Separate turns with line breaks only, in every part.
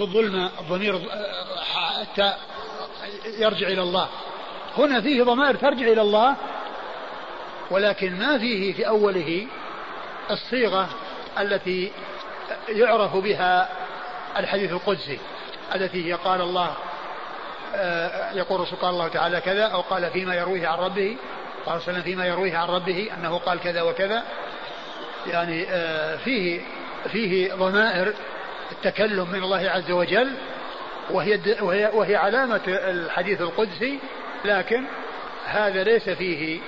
الظلم الضمير حتى يرجع إلى الله. هنا فيه ضمائر ترجع إلى الله ولكن ما فيه في أوله الصيغة التي يعرف بها الحديث القدسي التي هي قال الله آه، يقول رسول قال الله تعالى كذا أو قال فيما يرويه عن ربه قال صلى الله فيما يرويه عن ربه أنه قال كذا وكذا. يعني آه، فيه فيه ضمائر التكلم من الله عز وجل وهي وهي, وهي علامة الحديث القدسي لكن هذا ليس فيه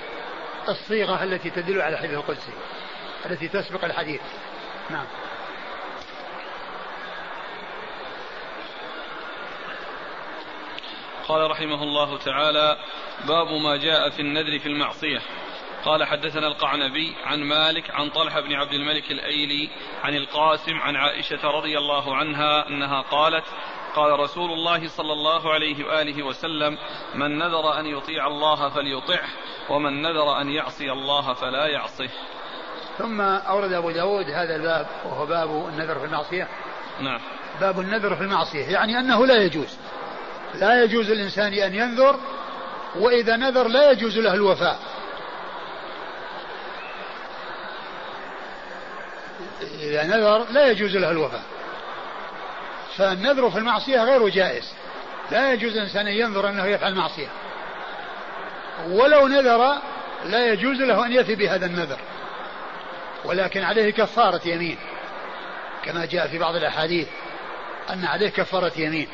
الصيغة التي تدل على الحديث القدسي التي تسبق الحديث. نعم.
قال رحمه الله تعالى باب ما جاء في النذر في المعصية. قال حدثنا القعنبي عن مالك عن طلحة بن عبد الملك الأيلي عن القاسم عن عائشة رضي الله عنها أنها قالت قال رسول الله صلى الله عليه وآله وسلم من نذر أن يطيع الله فليطعه ومن نذر أن يعصي الله فلا يعصه.
ثم أورد أبو داود هذا الباب وهو باب النذر في المعصية.
نعم.
باب النذر في المعصية يعني أنه لا يجوز. لا يجوز الإنسان أن ينذر وإذا نذر لا يجوز له الوفاء. إذا نذر لا يجوز له الوفاء فالنذر في المعصية غير جائز. لا يجوز الإنسان أن ينذر أنه يفعل معصية. ولو نذر لا يجوز له أن يفي بهذا النذر. ولكن عليه كفارة يمين. كما جاء في بعض الأحاديث أن عليه كفارة يمين.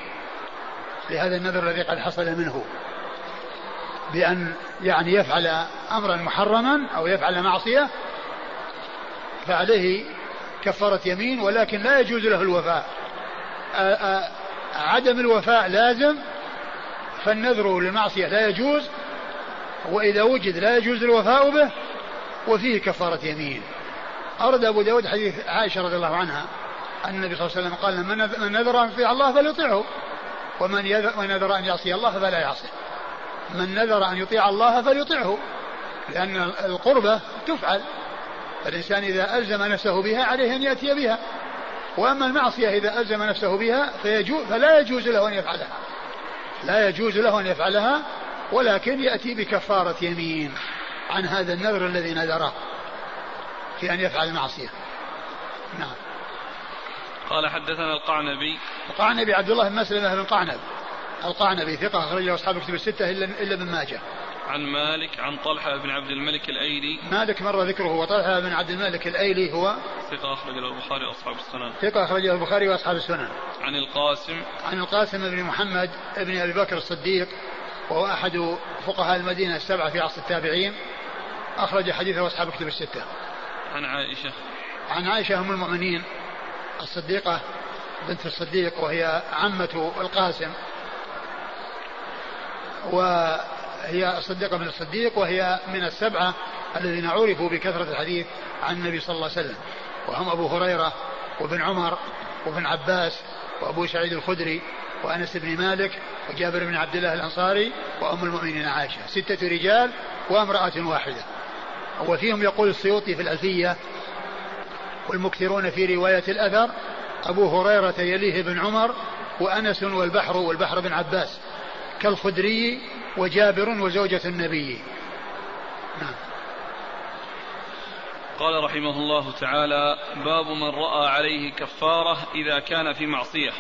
لهذا النذر الذي قد حصل منه. بأن يعني يفعل أمرا محرما أو يفعل معصية فعليه كفارة يمين ولكن لا يجوز له الوفاء. عدم الوفاء لازم فالنذر للمعصية لا يجوز وإذا وجد لا يجوز الوفاء به وفيه كفارة يمين. أورد أبو داود حديث عائشة رضي الله عنها أن النبي صلى الله عليه وسلم قال من نذر أن يطيع الله فليطيعه ومن نذر أن يعصي الله فلا يعصي. من نذر أن يطيع الله فليطيعه لأن القربة تفعل الإنسان إذا ألزم نفسه بها عليه أن يأتي بها. وأما المعصية إذا ألزم نفسه بها فيجوز فلا يجوز له أن يفعلها. لا يجوز له أن يفعلها ولكن يأتي بكفارة يمين عن هذا النذر الذي نذره في أن يفعل المعصية. نعم.
قال حدثنا القعنبي.
القعنبي عبد الله بن مسلمة بن قعنب القعنبي ثقة أخرجه أصحاب كتب الستة إلا إلا ابن ماجه.
عن مالك عن طلحة بن عبد الملك الأيلي.
مالك مر ذكره وطلحة بن عبد الملك الأيلي هو
ثقة أخرج له البخاري وأصحاب السنن.
ثقة أخرجه البخاري وأصحاب السنن.
عن القاسم.
عن القاسم بن محمد بن أبي بكر الصديق وهو أحد فقهاء المدينة السبعة في عصر التابعين. أخرج حديثه أصحاب كتب الستة.
عن عائشة.
عن عائشة أم المؤمنين الصديقة بنت الصديق وهي عمة القاسم. وهي الصديقة بن الصديق وهي من السبعة الذين عرفوا بكثرة الحديث عن النبي صلى الله عليه وسلم. وهم أبو هريرة وابن عمر وابن عباس وأبو سعيد الخدري وأنس بن مالك وجابر بن عبد الله الأنصاري وأم المؤمنين عائشة. ستة رجال وامرأة واحدة. وفيهم يقول السيوطي في الألفية والمكثرون في رواية الأثر أبو هريرة يليه بن عمر وأنس والبحر والبحر بن عباس. كالخدري وجابر وزوجة النبي. نعم.
قال رحمه الله تعالى باب من رأى عليه كفارة إذا كان في معصية.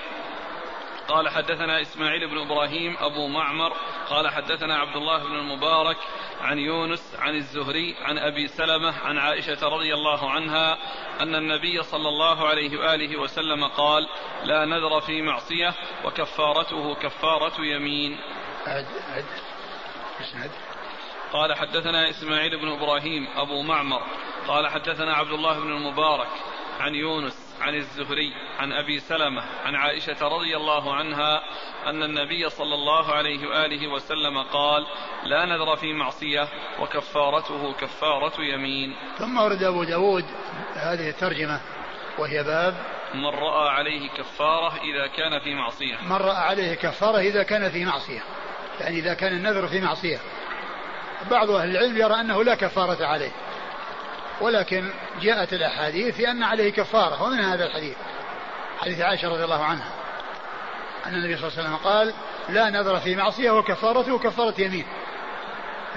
قال حدثنا إسماعيل بن إبراهيم أبو معمر قال حدثنا عبد الله بن المبارك عن يونس عن الزهري عن أبي سلمة عن عائشة رضي الله عنها أن النبي صلى الله عليه وآله وسلم قال لا نذر في معصية وكفارته كفارة يمين.
عد عد.
قال حدثنا إسماعيل بن إبراهيم أبو معمر. قال حدثنا عبد الله بن المبارك عن يونس عن الزهري عن أبي سلمة عن عائشة رضي الله عنها أن النبي صلى الله عليه وآله وسلم قال لا نذر في معصية وكفارته كفارة يمين.
ثم ورد أبو داود هذه الترجمة وهي باب
من رأى عليه كفارة إذا كان في معصية.
من رأى عليه كفارة إذا كان في معصية. يعني إذا كان النذر في معصية. بعض أهل العلم يرى أنه لا كفارة عليه. ولكن جاءت الأحاديث في أن عليه كفارة ومن هذا الحديث؟ حديث عائشة رضي الله عنها. أن النبي صلى الله عليه وسلم قال لا نذر في معصية وكفارته كفارة يمين.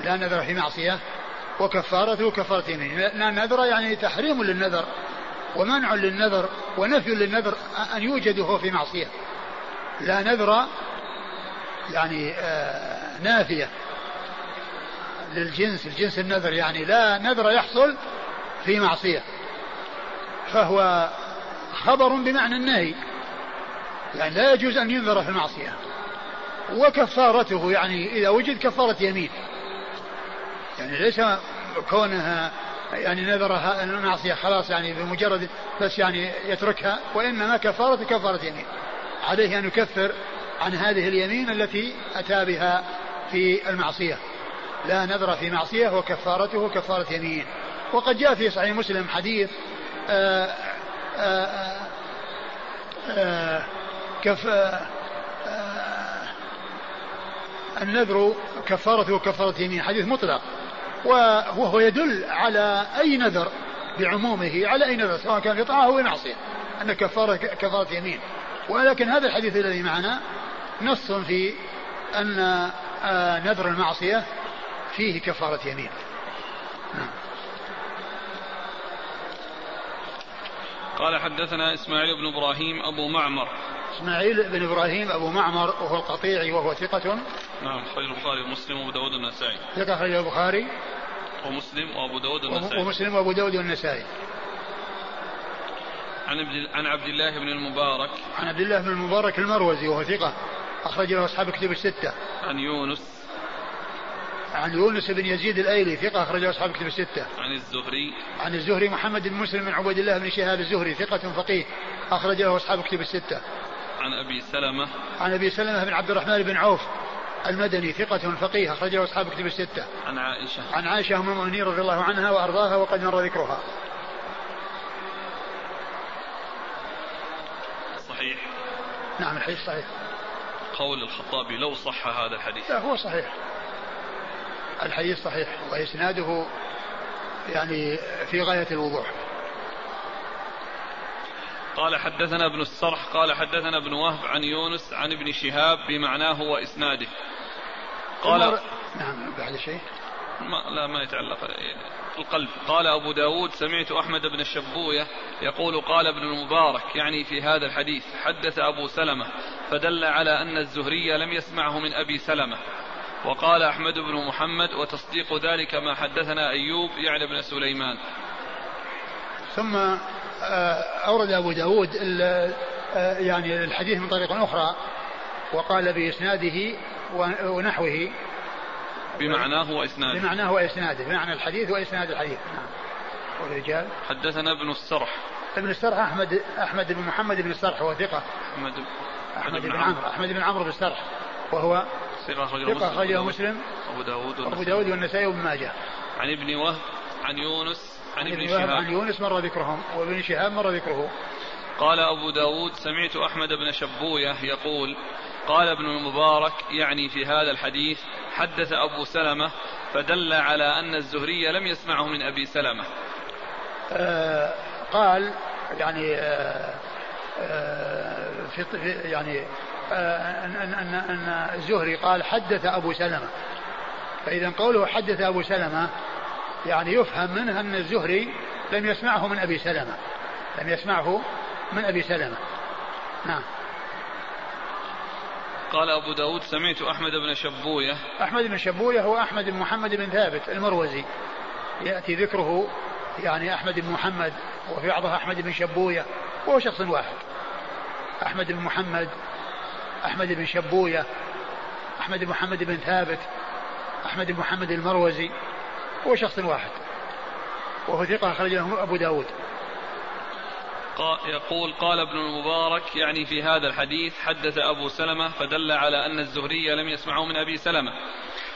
لا نذر في معصية وكفارته كفارة يمين. لا نذر يعني تحريم للنذر ومنع للنذر ونفي للنذر أن يوجد هو في معصية. لا نذر يعني آه نافية للجنس الجنس النذر يعني لا نذر يحصل في معصية. فهو خبر بمعنى النهي يعني لا يجوز أن ينذر في المعصية. وكفارته يعني إذا وجد كفارة يمين يعني ليس كونها يعني نذرها المعصية خلاص يعني بمجرد بس يعني يتركها وإنما كفارة كفارة يمين. عليه أن يكفر عن هذه اليمين التي أتى بها في المعصية. لا نذر في معصية وكفارته كفارة يمين. وقد جاء في صحيح مسلم حديث آه، آه، آه، كف النذر كفارته كفارة يمين. حديث مطلق. وهو يدل على أي نذر بعمومه على أي نذر سواء كان في طاعة أو معصية أن كفارة كفارة يمين. ولكن هذا الحديث الذي معنا نص في أن نذر المعصية فيه كفارة يمين.
قال حدثنا إسماعيل بن إبراهيم أبو معمر.
إسماعيل بن إبراهيم أبو معمر وهو القطيعي وهو ثقة.
نعم خرج البخاري ومسلم وأبو داود والنسائي.
ثقة خرج البخاري
ومسلم وأبو داود والنسائي.
ومسلم وأبو داود والنسائي.
عن عن عبد الله بن المبارك.
عن عبد الله بن المبارك المروزي وهو ثقة. أخرج له أصحاب كتب الستة
عن يونس
عن يونس بن يزيد الأيلي ثقة اخرجه أصحاب كتب الستة.
عن الزهري
عن الزهري محمد بن مسلم بن عبيد الله بن شهاب الزهري ثقة فقيه اخرجه أصحاب كتب الستة.
عن أبي سلمة
عن أبي سلمة بن عبد الرحمن بن عوف المدني ثقة فقيه أخرجه أصحاب كتب الستة.
عن عائشة.
عن عائشة أم المؤمنين رضي الله عنها وأرضاها وقد مر ذكرها.
صحيح.
نعم الحديث صحيح.
قول الخطابي لو صح هذا الحديث.
لا هو صحيح. الحديث صحيح وإسناده يعني في غاية الوضوح
قال حدثنا ابن السرح قال حدثنا ابن وهب عن يونس عن ابن شهاب بمعناه وإسناده
قال نعم بعد شيء
ما لا ما يتعلق القلب. قال أبو داود سمعت أحمد بن الشبوية يقول قال ابن المبارك يعني في هذا الحديث حدث أبو سلمة فدل على أن الزهري لم يسمعه من أبي سلمة. وقال أحمد بن محمد وتصديق ذلك ما حدثنا أيوب يعني بن سليمان.
ثم آه، أورد أبو داود آه، يعني الحديث من طريق أخرى وقال بإسناده ونحوه.
بمعناه وإسناده.
بمعناه وإسناده. بمعنى الحديث وإسناد الحديث. نعم. والرجال
حدثنا ابن السرح.
ابن السرح أحمد أحمد بن محمد بن السرح هو ثقة. أحمد أحمد بن عمرو. أحمد بن عمرو بن السرح وهو
ثقة أخرجه مسلم.
أبو داود أبو داود والنسائي وابن ماجه.
عن ابن وهب عن يونس عن ابن
شهاب. عن يونس مر ذكرهم وابن شهاب مر ذكره.
قال أبو داود سمعت أحمد بن شبوية يقول قال ابن المبارك يعني في هذا الحديث حدث أبو سلمة فدل على أن الزهري لم يسمعه من أبي سلمة.
آه قال يعني آه آه في يعني آه، أن أن أن الزهري قال حدث أبو سلمة. فإذا قوله حدث أبو سلمة يعني يفهم منه أن الزهري لم يسمعه من أبي سلمة. لم يسمعه من أبي سلمة. نعم.
قال أبو داود سمعت أحمد بن شبوية.
أحمد بن شبوية هو أحمد بن محمد بن ثابت المروزي. يأتي ذكره يعني أحمد بن محمد وفي بعضها أحمد بن شبوية وهو شخص واحد. أحمد بن محمد أحمد بن شبوية أحمد بن محمد بن ثابت أحمد بن محمد المروزي هو شخص واحد. وهو ثقة أخرج له أبو داود.
يقول قال ابن المبارك يعني في هذا الحديث حدث أبو سلمة فدل على أن الزهري لم يسمعه من أبي سلمة.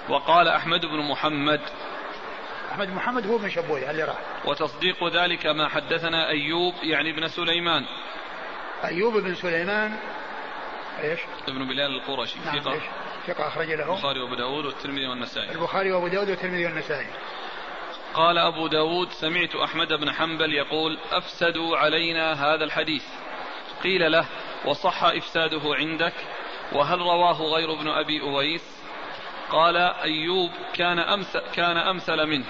وقال أحمد بن محمد.
أحمد محمد هو بن شبوية اللي راح.
وتصديق ذلك ما حدثنا أيوب يعني ابن سليمان.
أيوب بن سليمان إيش؟
ابن بلال القرشي
نعم ثقة. ثقة أخرج له.
البخاري وأبو داود والترمذي والنسائي.
البخاري وأبو داود والترمذي والنسائي.
قال أبو داود سمعت أحمد بن حنبل يقول أفسدوا علينا هذا الحديث. قيل له وصح إفساده عندك وهل رواه غير ابن أبي أويس؟ قال أيوب كان أمثل, كان أمثل منه.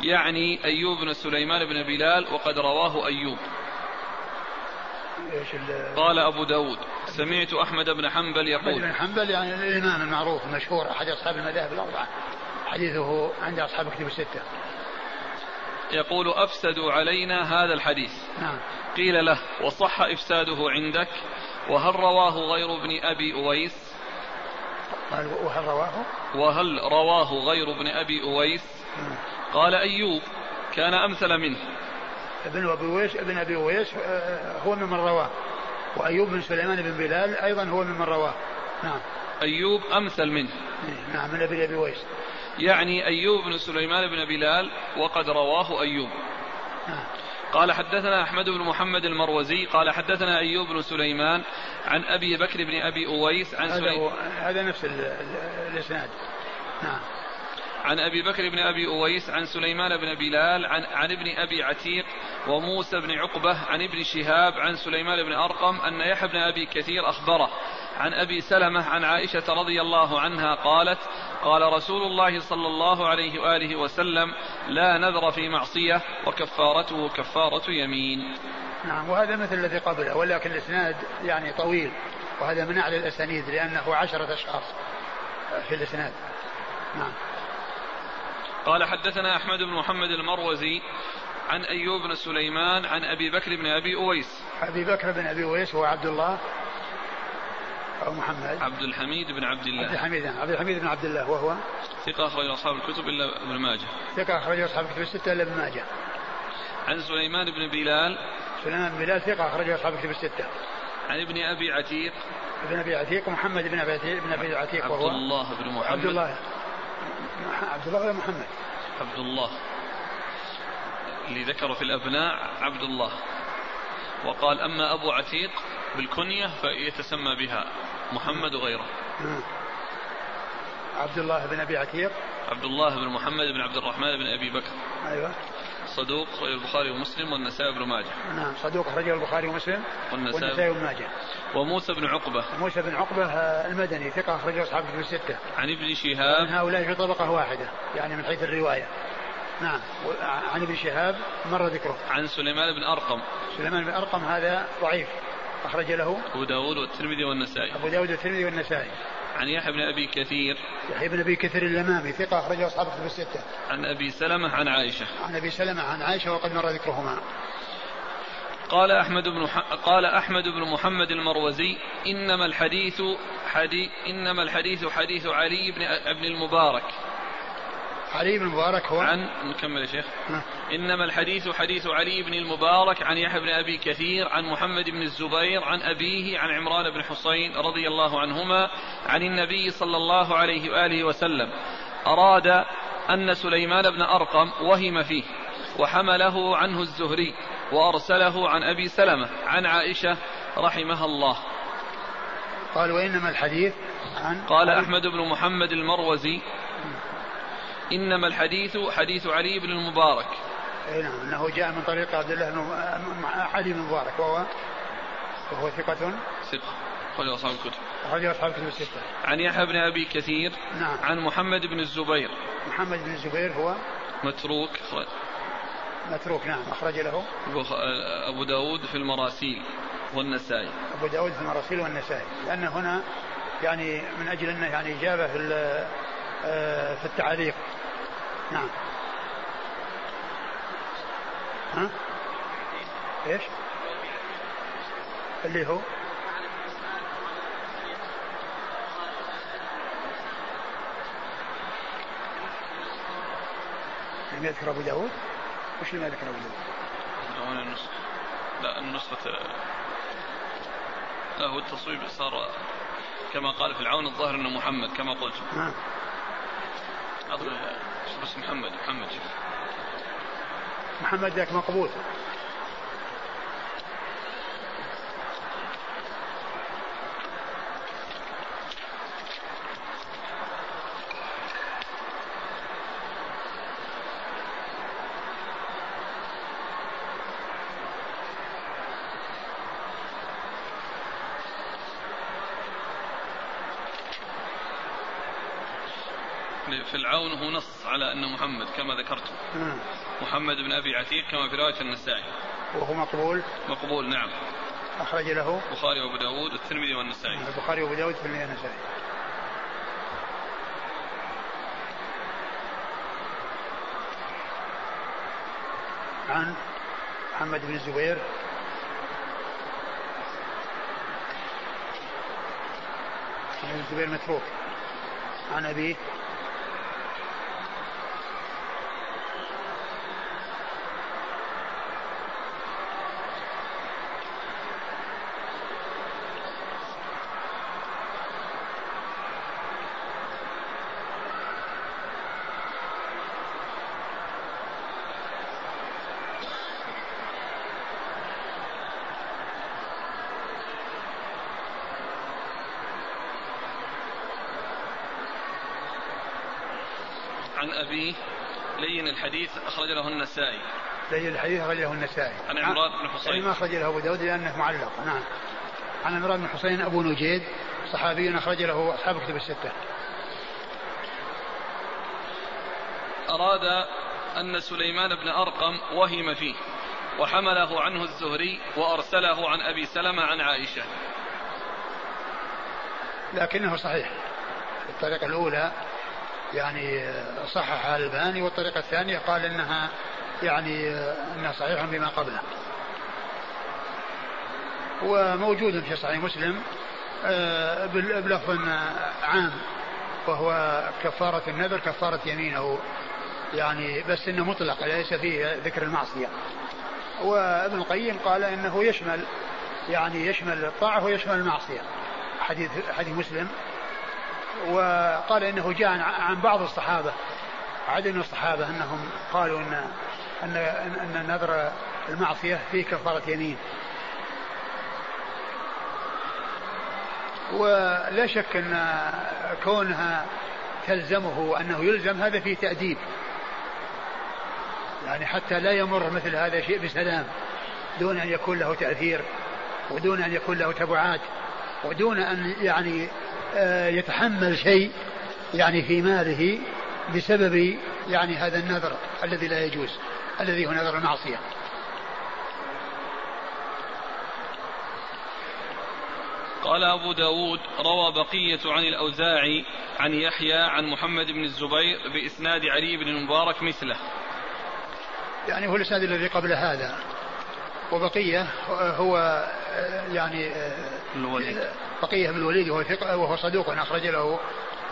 يعني أيوب بن سليمان بن بلال وقد رواه أيوب. قال أبو داود سمعت أحمد بن حنبل يقول أحمد
بن حنبل يعني الإمام المعروف المشهور أحد أصحاب المذاهب الأربعة. حديثه عند أصحاب كتب الستة.
يقول أفسدوا علينا هذا الحديث.
نعم.
قيل له وصح إفساده عندك وهل رواه غير ابن أبي أويس؟
قال وهل رواه؟
وهل رواه غير ابن أبي أويس؟ نعم. قال أيوب كان أمثل منه.
ابن أبي أويس ابن أبي أويس آه، هو ممن رواه. وأيوب بن سليمان بن بلال أيضا هو ممن رواه. نعم.
أيوب أمثل منه.
إيه، نعم من أبي أبي أويس.
يعني أيوب بن سليمان بن بلال وقد رواه أيوب. قال حدثنا أحمد بن محمد المروزي قال حدثنا أيوب بن سليمان عن أبي بكر بن أبي أويس عن
هذا, هذا نفس الإسناد. نعم.
عن أبي بكر بن أبي أويس عن سليمان بن بلال عن, عن ابن أبي عتيق وموسى بن عقبة عن ابن شهاب عن سليمان بن أرقم أن يحيى بن أبي كثير أخبره. عن أبي سلمة عن عائشة رضي الله عنها قالت قال رسول الله صلى الله عليه وآله وسلم لا نذر في معصية وكفارته كفارة يمين.
نعم وهذا مثل الذي قبله ولكن الإسناد يعني طويل وهذا من أعلى الأسانيد لأنه عشرة أشخاص في الإسناد. نعم.
قال حدثنا أحمد بن محمد المروزي عن أيوب بن سليمان عن أبي بكر بن أبي أويس.
أبي بكر بن أبي أويس هو عبد الله أو محمد؟
عبد الحميد بن عبد الله.
عبد الحميد عبد الحميد بن عبد الله وهو؟
ثقة أخرج أصحاب الكتب إلا ابن ماجه.
ثقة أخرج أصحاب الكتب الستة إلا ابن ماجه.
عن سليمان بن بلال.
سليمان بن بلال ثقة أخرج أصحاب الكتب الستة.
عن ابن أبي عتيق.
ابن أبي عتيق محمد بن أبي عتيق بن أبي عتيق
وهو؟ عبد الله بن محمد. عبد الله.
عبد الله ولا محمد.
عبد الله. اللي ذكر في الأبناء عبد الله. وقال أما أبو عتيق بالكنية فيتسمى بها محمد وغيره
عبد الله بن أبي عتيق.
عبد الله بن محمد بن عبد الرحمن بن أبي بكر.
أيوة.
صدوق رجل البخاري ومسلم والنسائي بن ماجه.
نعم صدوق رجل البخاري ومسلم والنسائي بن ماجه.
وموسى بن عقبة.
موسى بن عقبة آه، المدني ثقة أخرجه أصحاب الكتب الستة.
عن ابن شهاب.
من هؤلاء في طبقة واحدة يعني من حيث الرواية. نعم عن ابن شهاب مر ذكره.
عن سليمان بن أرقم.
سليمان بن أرقم هذا ضعيف. أخرج له
أبو داود والترمذي والنسائي.
أبو داود والترمذي والنسائي.
عن يحيى بن أبي كثير.
يحيى بن أبي كثير اللمامي ثقة أخرجه أصحاب الكتب الستة.
عن أبي سلمة عن عائشة.
عن أبي سلمة عن عائشة وقد مر ذكرهما.
قال أحمد بن ح... قال أحمد بن محمد المروزي إنما الحديث حديث إنما الحديث حديث علي بن ابن المبارك.
علي بن المبارك هو.
عن نكمل يا شيخ. إنما الحديث حديث علي بن المبارك عن يحيى بن أبي كثير عن محمد بن الزبير عن أبيه عن عمران بن حسين رضي الله عنهما عن النبي صلى الله عليه وآله وسلم. أراد أن سليمان بن أرقم وهم فيه وحمله عنه الزهري وأرسله عن أبي سلمة عن عائشة رحمها الله.
قال وإنما الحديث عن
قال أحمد بن محمد المروزي إنما الحديث حديث علي بن المبارك.
أي نعم أنه جاء من طريق عبد الله بن علي بن المبارك وهو وهو ثقة.
ثقة أخرج أصحاب الكتب.
أخرج أصحاب الكتب الستة.
عن يحيى بن أبي كثير
نعم.
عن محمد بن الزبير.
محمد بن الزبير هو؟
متروك
متروك نعم أخرج له.
أبو داود في المراسيل والنسائي.
أبو داود في المراسيل والنسائي لأن هنا يعني من أجل أنه يعني إجابة في في التعليق. نعم. ها؟ إيش؟ اللي هو؟ لم يذكر أبو داود؟ وش لم يذكر أبو
داود؟ النسخة. لا النسخة لا هو التصويب صار كما قال في العون الظاهر إنه محمد كما قلت.
نعم.
بس محمد محمد
محمد ذاك مقبول.
نص على أن محمد كما ذكرت.
نعم.
محمد بن أبي عتيق كما في رواية النسائي.
وهو مقبول.
مقبول نعم.
أخرج له.
البخاري وأبو داود والترمذي والنسائي.
البخاري وأبو داود والترمذي والنسائي. عن محمد بن الزبير. بن الزبير متروك. عن أبيه.
أبيه لين الحديث أخرج له النسائي.
لين الحديث أخرج له النسائي.
عن عمران بن حصين
يعني ما أخرج له أبو داود لأنه معلق. نعم. عن عمران بن حصين أبو نجيد صحابي أخرج له أصحاب كتب الستة.
أراد أن سليمان بن أرقم وهم فيه وحمله عنه الزهري وأرسله عن أبي سلمة عن عائشة.
لكنه صحيح. الطريقة الأولى يعني صححها الباني والطريقة الثانية قال إنها يعني إنها صحيحة بما قبله. وموجود في صحيح مسلم آه، بلفظ عام وهو كفارة النذر كفارة يمينه. يعني بس إنه مطلق ليس فيه ذكر المعصية. وابن القيم قال إنه يشمل يعني يشمل الطاعة ويشمل المعصية. حديث حديث مسلم. وقال إنه جاء عن بعض الصحابة. عدد من الصحابة أنهم قالوا ان ان أن نذر المعصية فيه كفارة يمين. ولا شك إن كونها تلزمه أنه يلزم هذا فيه تأديب. يعني حتى لا يمر مثل هذا الشيء بسلام. دون أن يكون له تأثير ودون أن يكون له تبعات ودون أن يعني يتحمل شيء يعني في ماله بسبب يعني هذا النذر الذي لا يجوز الذي هو نذر المعصية.
قال أبو داود روى بقية عن الأوزاعي عن يحيى عن محمد بن الزبير بإسناد علي بن المبارك مثله.
يعني هو الإسناد الذي قبل هذا. وبقية هو يعني الوليد. بقية بن الوليد وهو ثقة وهو صدوق أخرج له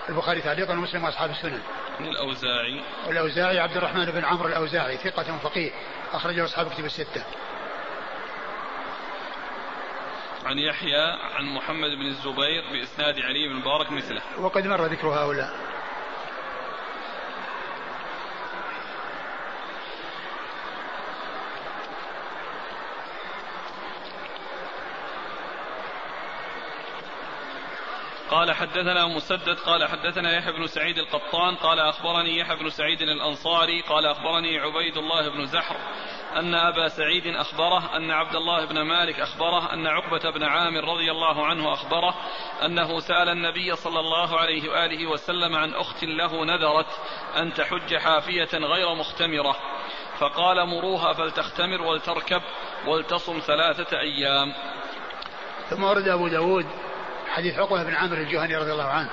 البخاري تعليقا ومسلم وأصحاب السنن.
من الأوزاعي
الأوزاعي عبد الرحمن بن عمرو الأوزاعي ثقة فقيه أخرجه أصحاب كتب الستة.
عن يحيى عن محمد بن الزبير بإسناد علي بن مبارك مثله.
وقد مر ذكر هؤلاء.
قال حدثنا مسدد قال حدثنا يحيى بن سعيد القطان قال أخبرني يحيى بن سعيد الأنصاري قال أخبرني عبيد الله بن زحر أن أبا سعيد أخبره أن عبد الله بن مالك أخبره أن عقبة بن عامر رضي الله عنه أخبره أنه سأل النبي صلى الله عليه وآله وسلم عن أخت له نذرت أن تحج حافية غير مختمرة فقال مروها فلتختمر ولتركب ولتصم ثلاثة أيام.
ثم ورد أبو داود حديث عقبة بن عامر الجهني رضي الله عنه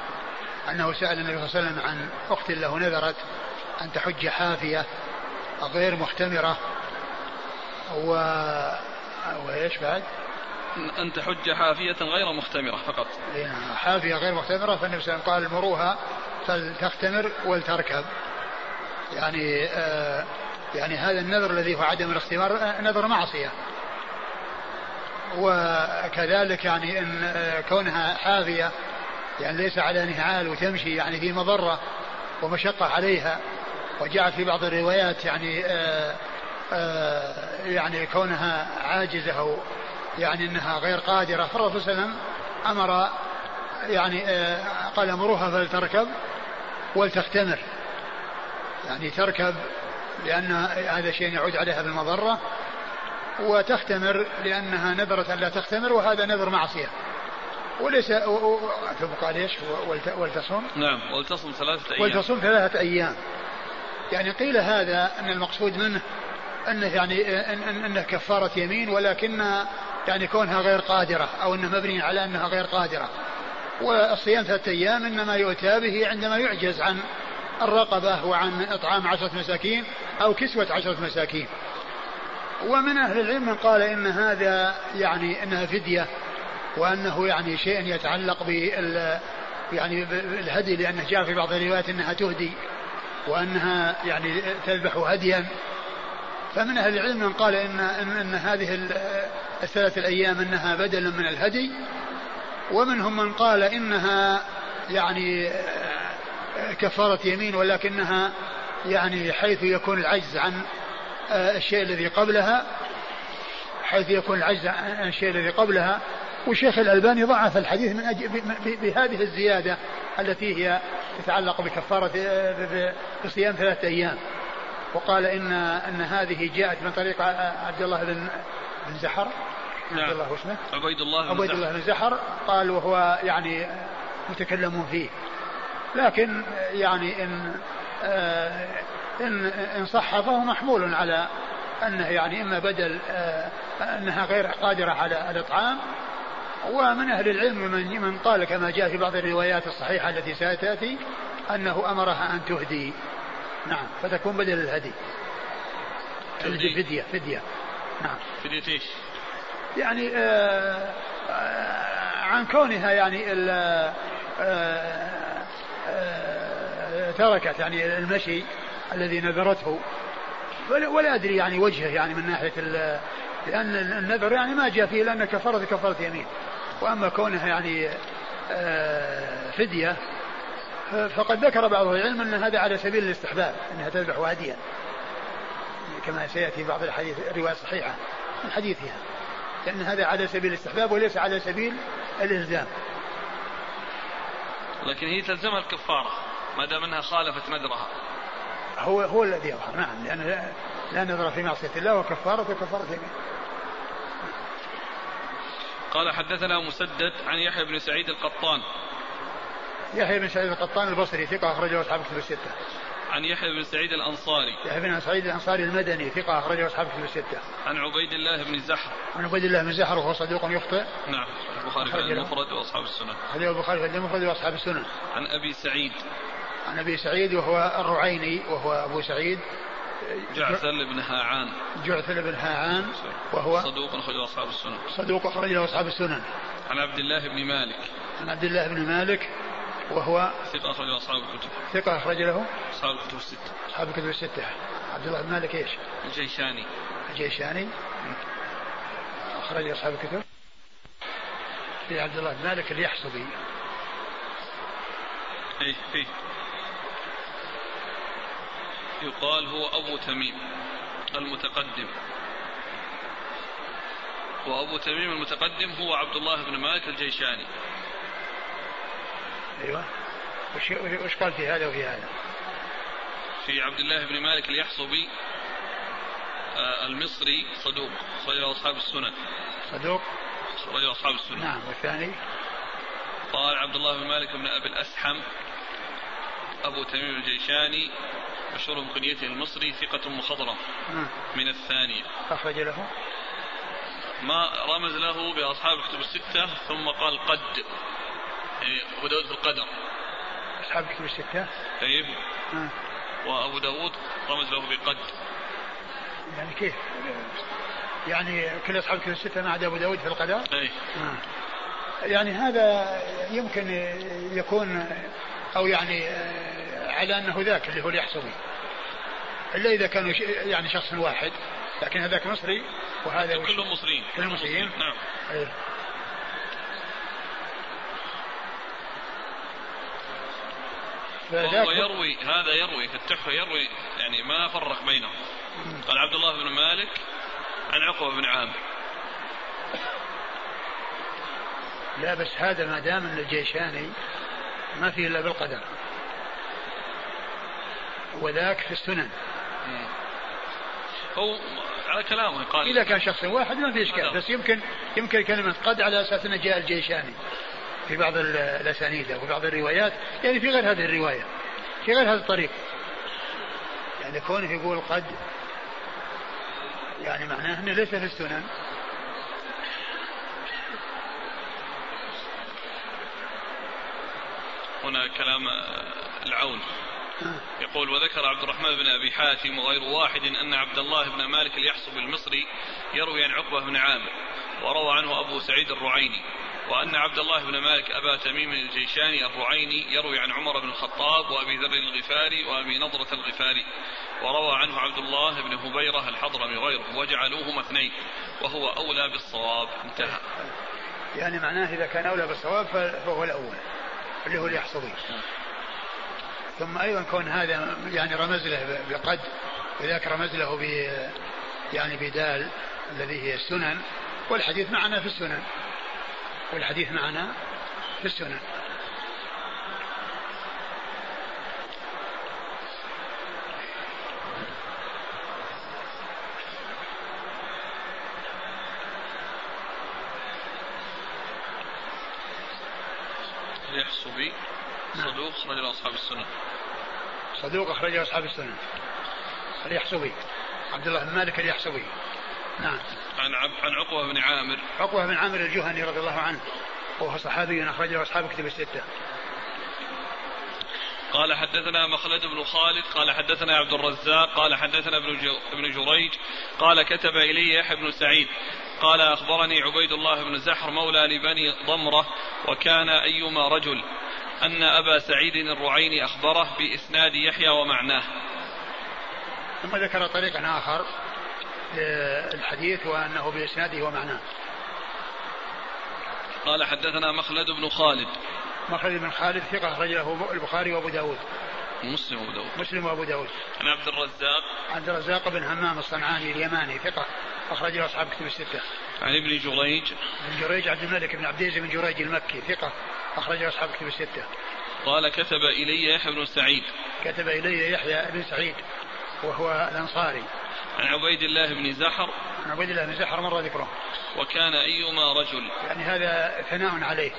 أنه سأل النبي صلى الله عليه وسلم عن أخت له نذرت أن تحج حافية غير محتمرة و وإيش بعد؟
أن تحج حافية غير مختمرة فقط.
إيه، حافية غير محتمرة فالنبي صلى الله عليه وسلم قال مروها فلتختمر ولتركب. يعني آه يعني هذا النذر الذي هو عدم الاختمار آه، نذر معصية. وكذلك يعني إن آه، كونها حافيه يعني ليس على نهال وتمشي يعني في مضرة ومشقة عليها وجاء في بعض الروايات يعني آآ آه، آآ آه، يعني كونها عاجزة أو يعني إنها غير قادرة فالرسول صلى الله عليه وسلم أمر يعني قال امروها فلتركب ولتختمر يعني تركب لأن هذا شيء يعود عليها بالمضرة وتختمر لأنها نذرت أن لا تختمر وهذا نذر معصية. وليس ثم قال إيش ولتصوم؟
نعم ولتصوم ثلاثة أيام.
ولتصوم ثلاثة أيام. يعني قيل هذا أن المقصود منه أنه يعني أن أنه كفارة يمين ولكن يعني كونها غير قادرة أو أنه مبني على أنها غير قادرة. والصيام ثلاثة أيام إنما يؤتى به عندما يعجز عن الرقبة وعن إطعام عشرة مساكين أو كسوة عشرة مساكين. ومن أهل العلم من قال إن هذا يعني أنها فدية وأنه يعني شيء يتعلق بال يعني بالهدي لأنه جاء في بعض الروايات أنها تهدي وأنها يعني تذبح هديا. فمن أهل العلم من قال إن, إن, إن هذه الثلاث الأيام أنها بدل من الهدي ومنهم من قال إنها يعني كفارة يمين ولكنها يعني حيث يكون العجز عن الشيء الذي قبلها حيث يكون العجز عن الشيء الذي قبلها. وشيخ الألباني ضعف الحديث من أجل بهذه الزيادة التي هي تتعلق بكفارة بصيام ثلاثة أيام. وقال إن أن هذه جاءت من طريق عبد الله بن بن زحر.
نعم. عبد الله اسمه. عبيد الله بن
عبيد الله بن زحر قال وهو يعني متكلم فيه. لكن يعني إن آه إن إن صح فهو محمول على أنه يعني إما بدل آه أنها غير قادرة على الإطعام ومن أهل العلم من من قال كما جاء في بعض الروايات الصحيحة التي ستأتي أنه أمرها أن تهدي. نعم فتكون بدل الهدي. فدية فدية. نعم.
فدية إيش؟
يعني آه آه عن كونها يعني آه تركت يعني المشي الذي نذرته. ولا أدري يعني وجهه يعني من ناحية لأن النذر يعني ما جاء فيه لأن كفاره كفاره يمين. وأما كونها يعني آه فدية فقد ذكر بعض العلم أن هذا على سبيل الاستحباب أنها تذبح واديا كما سيأتي بعض الحديث الروايه الصحيحه من حديثها. لأن هذا على سبيل الاستحباب وليس على سبيل الإلزام.
لكن هي تلزمها الكفارة ما دام أنها خالفت نذرها.
هو هو الذي يظهر نعم لأن لا نذر في معصية الله وكفارة وكفارة يمين
قال حدثنا مسدد عن يحيى بن سعيد القطان
يحيى بن سعيد القطان البصري ثقة أخرجه أصحاب كتب الستة.
عن يحيى بن سعيد الأنصاري.
يحيى بن سعيد الأنصاري المدني ثقة أخرجه أصحاب كتب الستة.
عن عبيد الله بن زحر.
عن عبيد الله بن زحر وهو صدوق يخطئ.
نعم البخاري في المفرد وأصحاب السنن.
أخرجه البخاري في المفرد وأصحاب السنن.
عن أبي سعيد.
عن أبي سعيد وهو الرعيني وهو أبو سعيد.
جعثل بن هاعان.
جعثل بن هاعان وهو
صدوق أخرجه أصحاب السنن.
صدوق أخرجه أصحاب السنن.
عن عبد الله بن مالك.
عن عبد الله بن مالك وهو
ثقة أخرج أصحاب الكتب.
ثقة أخرج له
أصحاب الكتب الستة.
أصحاب الكتب الستة. عبد الله بن مالك إيش؟
الجيشاني.
الجيشاني. أخرج أصحاب الكتب. في عبد الله بن مالك اليحصبي.
إيه فيه يقال هو أبو تميم المتقدم. وأبو تميم المتقدم هو عبد الله بن مالك الجيشاني.
أيوه. وش وش قال في هذا وفي هذا؟
في عبد الله بن مالك اليحصبي آه المصري صدوق صدوق أصحاب السنن.
صدوق؟
صدوق أصحاب السنن.
نعم والثاني؟
قال عبد الله بن مالك بن أبي الأسحم أبو تميم الجيشاني مشهور بكنيته المصري ثقة مخضرم.
نعم.
من الثانية
أخرج له.
ما رمز له بأصحاب الكتب الستة ثم قال قد. يعني أبو داود في القدر.
أصحاب الكتب الستة.
طيب.
نعم.
وأبو داود رمز له بقد.
يعني كيف؟ يعني كل أصحاب الكتب الستة ما عدا أبو داود في القدر؟
أي.
نعم. يعني هذا يمكن يكون أو يعني على أنه ذاك اللي هو اليحصبي إلا إذا كانوا يعني شخص واحد لكن هذاك مصري وهذا
كلهم مصريين.
كلهم مصريين؟
نعم.
أيه.
وهو يروي هذا يروي في التحفة يروي يعني ما فرق بينهم. قال عبد الله بن مالك عن عقبة بن عامر.
لا بس هذا ما دام إن الجيشاني ما فيه إلا بالقدر. وذاك في السنن.
هو على كلامه قال
إذا كان شخص واحد ما في إشكال بس يمكن يمكن كلمة قد على أساس أنه جاء الجيشاني. في بعض الأسانيد أو في بعض الروايات يعني في غير هذه الرواية في غير هذا الطريق. يعني كونه يقول قد يعني معناه أنه ليس في السنن.
هنا كلام العون. يقول وذكر عبد الرحمن بن أبي حاتم وغير واحد أن عبد الله بن مالك اليحصب المصري يروي عن عقبة بن عامر وروى عنه أبو سعيد الرعيني وأن عبد الله بن مالك أبا تميم الجيشاني الرعيني يروي عن عمر بن الخطاب وأبي ذر الغفاري وأبي نضرة الغفاري وروى عنه عبد الله بن هبيرة الحضرمي وغيره وجعلوه مثنين وهو أولى بالصواب. انتهى.
يعني معناه إذا كان أولى بالصواب فهو الأول. اللي هو اليحصبي ثم أيضا كون هذا يعني رمز له بقد وذاك رمز له ب يعني بدال الذي هي السنن والحديث معنا في السنن. والحديث معنا في السنن
اليحصبي صدوق أخرج أصحاب السنن
صدوق أخرج أصحاب السنن اليحصبي عبد الله بن مالك اليحصبي نعم.
عن عن عقبة بن عامر.
عقبة بن عامر الجهني رضي الله عنه. وهو صحابي أخرجه أصحاب كتب الستة.
قال حدثنا مخلد بن خالد قال حدثنا عبد الرزاق قال حدثنا ابن ابن جريج قال كتب إلي يحيى بن سعيد. قال أخبرني عبيد الله بن زحر مولى لبني ضمرة وكان أيما رجل. أن أبا سعيد الرعيني أخبره بإسناد يحيى ومعناه.
ثم ذكر طريقا آخر الحديث وأنه بإسناده ومعناه.
قال حدثنا مخلد بن خالد.
مخلد بن خالد ثقة أخرجه البخاري وأبو داود.
مسلم وأبو داود.
مسلم وأبو داود.
عن عبد الرزاق.
عبد الرزاق بن همام الصنعاني اليماني ثقة. أخرجه أصحاب كتب الستة.
عن ابن جريج.
بن جريج عبد الملك بن عبد العزيز بن جريج المكي ثقة. أخرجه أصحاب كتب الستة.
قال كتب إلي يحيى بن سعيد.
كتب إلي يحيى بن سعيد وهو الأنصاري.
عن عبيد الله بن زحر.
عن عبيد الله بن زحر مر ذكره.
وكان أيما رجل.
يعني هذا ثناء عليه.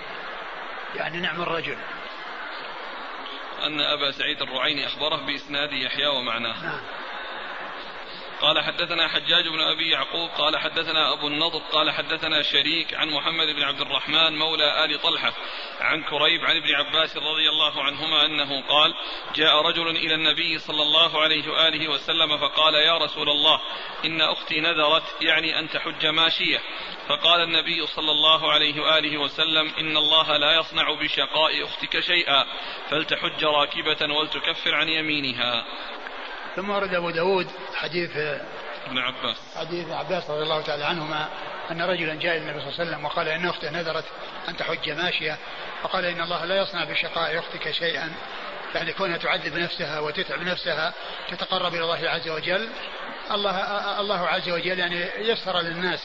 يعني نعم الرجل.
أن أبا سعيد الرعيني أخبره بإسناد يحيى ومعناه.
نعم.
قال حدثنا حجاج بن أبي يعقوب قال حدثنا أبو النضر قال حدثنا شريك عن محمد بن عبد الرحمن مولى آل طلحة عن كريب عن ابن عباس رضي الله عنهما أنه قال جاء رجل إلى النبي صلى الله عليه وآله وسلم فقال يا رسول الله إن أختي نذرت يعني أن تحج ماشية. فقال النبي صلى الله عليه وآله وسلم إن الله لا يصنع بشقاء أختك شيئا فلتحج راكبة ولتكفر عن يمينها.
ثم ورد أبو داود حديث
ابن عباس.
حديث عباس رضي الله تعالى عنهما أن رجلا جاء إلى النبي صلى الله عليه وسلم وقال إن أخته نذرت أن تحج ماشية فقال إن الله لا يصنع بشقاء أختك شيئا يعني كونها تعذب نفسها وتتعب نفسها تتقرب إلى الله عز وجل. الله الله عز وجل يعني يسر للناس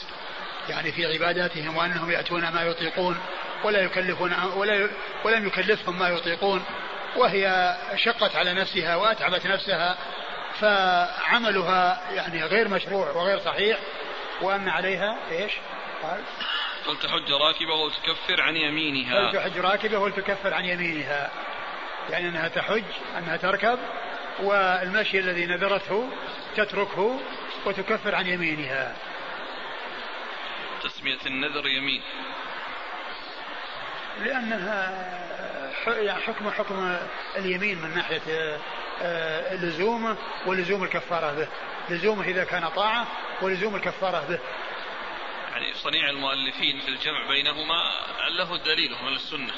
يعني في عباداتهم وأنهم يأتون ما يطيقون ولا يكلفون ولا ولم يكلفهم ما يطيقون وهي شقت على نفسها وأتعبت نفسها. فعملها يعني غير مشروع وغير صحيح وأن عليها إيش؟ قال
فلتحج راكبة وتكفر عن يمينها؟
فلتحج راكبة ولتكفر عن يمينها؟ يعني أنها تحج أنها تركب والمشي الذي نذرته تتركه وتكفر عن يمينها.
تسمية النذر يمين.
لأنها يعني حكم حكم اليمين من ناحية لزومه ولزوم الكفارة به. لزومه إذا كان طاعة ولزوم الكفارة به.
يعني صنيع المؤلفين في الجمع بينهما له دليل من السنة.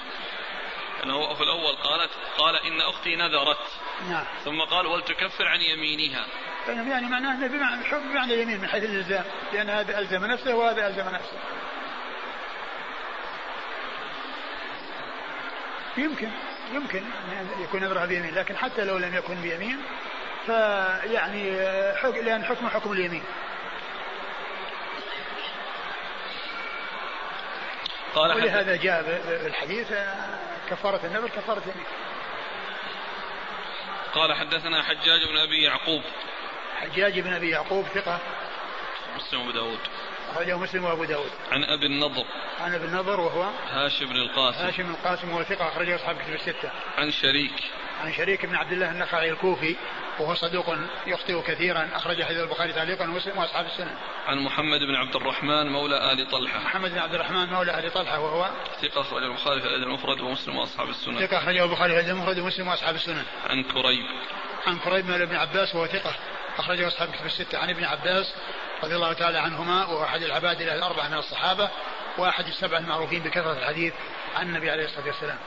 أنه في الأول قالت قال إن أختي نذرت.
نعم.
ثم قال ولتكفر عن يمينها.
يعني معناه بمعنى بمعنى اليمين من حيث الإلزام. لأن هذا ألزم نفسه وهذا ألزم نفسه. يمكن. يمكن أن يكون نذرها بيمين لكن حتى لو لم يكن بيمين فيعني لأن حكم حكم اليمين. قال ولهذا جاء بالحديث كفارة النذر كفارة يمين
قال حدثنا حجاج بن أبي يعقوب.
حجاج بن أبي يعقوب ثقة.
مسلم أبو داود.
أخرجه مسلم وأبو داود.
عن أبي النضر.
عن أبي النضر وهو
هاشم بن القاسم.
هاشم القاسم وهو ثقة أخرجه أصحاب كتب الستة.
عن شريك.
عن شريك بن عبد الله النخعي الكوفي وهو صدوق يخطئ كثيرا أخرج حديث البخاري تعليقا ومسلم وأصحاب السنن
عن محمد بن عبد الرحمن مولى آل طلحة.
محمد بن عبد الرحمن مولى آل طلحة وهو
ثقة أخرج البخاري في الأدب المفرد ومسلم وأصحاب السنن
ثقة أخرجه البخاري في الأدب المفرد ومسلم وأصحاب السنن
عن كريب.
عن كريب مولى ابن عباس وهو ثقة أخرجه أصحاب كتب الستة. عن ابن عباس رضي الله تعالى عنهما وهو أحد العباد الأربعة من الصحابة وأحد السبعة المعروفين بكثرة الحديث عن النبي عليه الصلاة والسلام.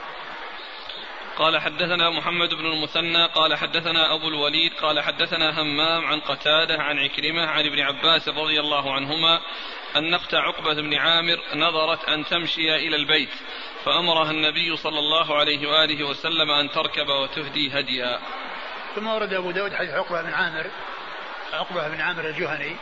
قال حدثنا محمد بن المثنى قال حدثنا أبو الوليد قال حدثنا همام عن قتادة عن عكرمة عن ابن عباس رضي الله عنهما أن أخت عقبة بن عامر نظرت أن تمشي إلى البيت فأمرها النبي صلى الله عليه وآله وسلم أن تركب وتهدي هديا.
ثم ورد أبو داود حديث عقبة بن عامر عقبة بن عامر الجهني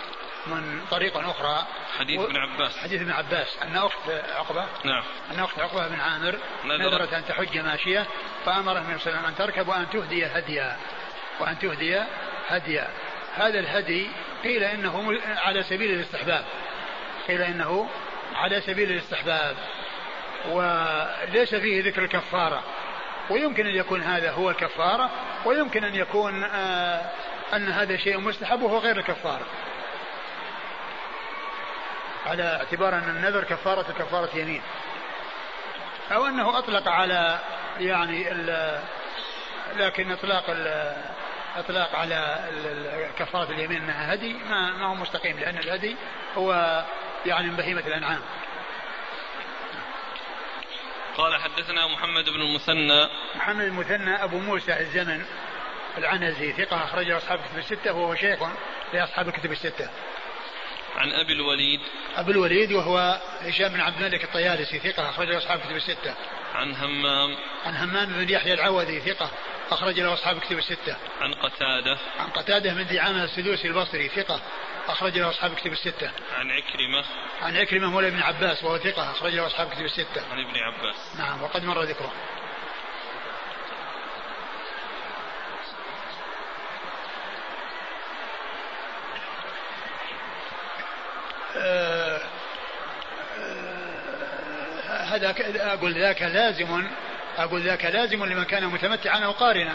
من طريق أخرى.
حديث ابن عباس.
حديث ابن عباس. أن أخت عقبة.
نعم.
أن أخت عقبة بن عامر
نذرت.
أن تحج ماشية فأمر النبي صلى الله عليه وسلم أن تركب وأن تهدي هديا. وأن تهدي هديا. هذا الهدي قيل إنه على سبيل الاستحباب. قيل إنه على سبيل الاستحباب. وليس فيه ذكر الكفارة. ويمكن أن يكون هذا هو الكفارة ويمكن أن يكون آه أن هذا شيء مستحب وهو غير الكفارة. على اعتبار أن النذر كفارة كفارة يمين. أو أنه أطلق على يعني ال لكن إطلاق ال إطلاق على كفارة اليمين أنها هدي ما, ما هو مستقيم لأن الهدي هو يعني من بهيمة الأنعام.
قال حدثنا محمد بن المثنى.
محمد المثنى أبو موسى الزمن العنزي ثقة أخرجه أصحاب الكتب الستة وهو شيخ لأصحاب الكتب الستة.
عن أبي الوليد
أبو الوليد وهو هشام بن عبد الملك الطيالسي ثقة أخرجه أصحاب الكتب الستة.
عن همام
عن همام بن يحيى العوذي ثقة أخرج له أصحاب الكتب الستة.
عن قتادة
عن قتادة بن دعامة السدوسي البصري ثقة أخرج له أصحاب الكتب الستة.
عن عكرمة
عن عكرمة مولى ابن عباس وهو ثقة أخرج له أصحاب الكتب الستة.
عن ابن عباس.
نعم وقد مر ذكره. هذا ك- أقول ذاك لازم أقول ذاك لازم لمن كان متمتعا أو قارنا.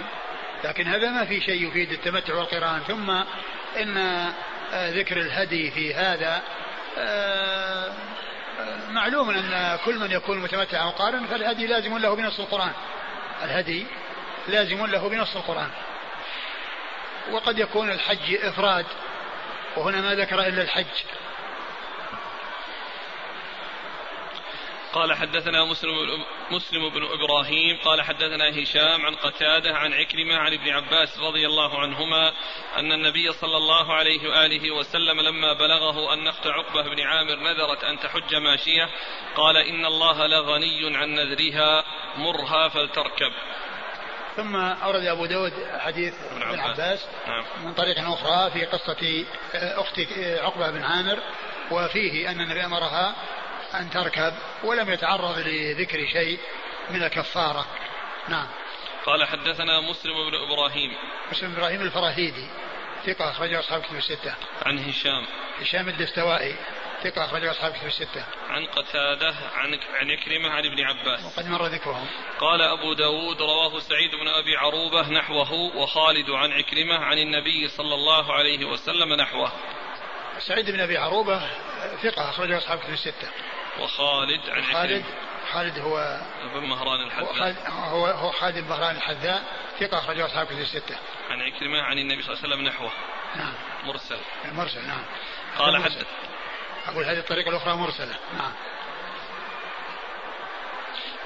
لكن هذا ما في شيء يفيد التمتع والقران. ثم إن آه، ذكر الهدي في هذا آه، آه، معلوم أن كل من يكون متمتعا أو قارنا فالهدي لازم له بنص القرآن. الهدي لازم له بنص القرآن. وقد يكون الحج إفراد وهنا ما ذكر إلا الحج.
قال حدثنا مسلم مسلم بن إبراهيم قال حدثنا هشام عن قتادة عن عكرمة عن ابن عباس رضي الله عنهما أن النبي صلى الله عليه وآله وسلم لما بلغه أن اخت عقبة بن عامر نذرت أن تحج ماشية قال إن الله لغني عن نذرها مرها فلتركب.
ثم أورد أبو داود حديث
ابن عباس.
عباس
نعم.
من طريق أخرى في قصة أخت عقبة بن عامر وفيه أن النبي أمرها أن تركب ولم يتعرض لذكر شيء من الكفارة. نعم.
قال حدثنا مسلم بن إبراهيم.
مسلم بن إبراهيم الفراهيدي. ثقة أخرجه أصحاب كتب الستة.
عن هشام.
هشام الدستوائي ثقة أخرجه أصحاب كتب الستة.
عن قتادة عن عن عكرمه عن ابن عباس.
وقد مر ذكرهم.
قال أبو داود رواه سعيد بن أبي عروبة نحوه وخالد عن عكرمة عن النبي صلى الله عليه وسلم نحوه.
سعيد بن أبي عروبة ثقة أخرجه أصحاب كتب الستة.
وخالد عن
خالد خالد هو
بن مهران الحذاء.
خالد هو, هو خالد بن بهران الحذاء ثقة أخرجه أصحاب كتب الستة.
عن عكرمة عن النبي صلى الله عليه وسلم نحوه.
نعم.
مرسل.
المرسل نعم.
قال
المرسل.
حد
أقول هذه الطريقة الأخرى مرسلة. نعم.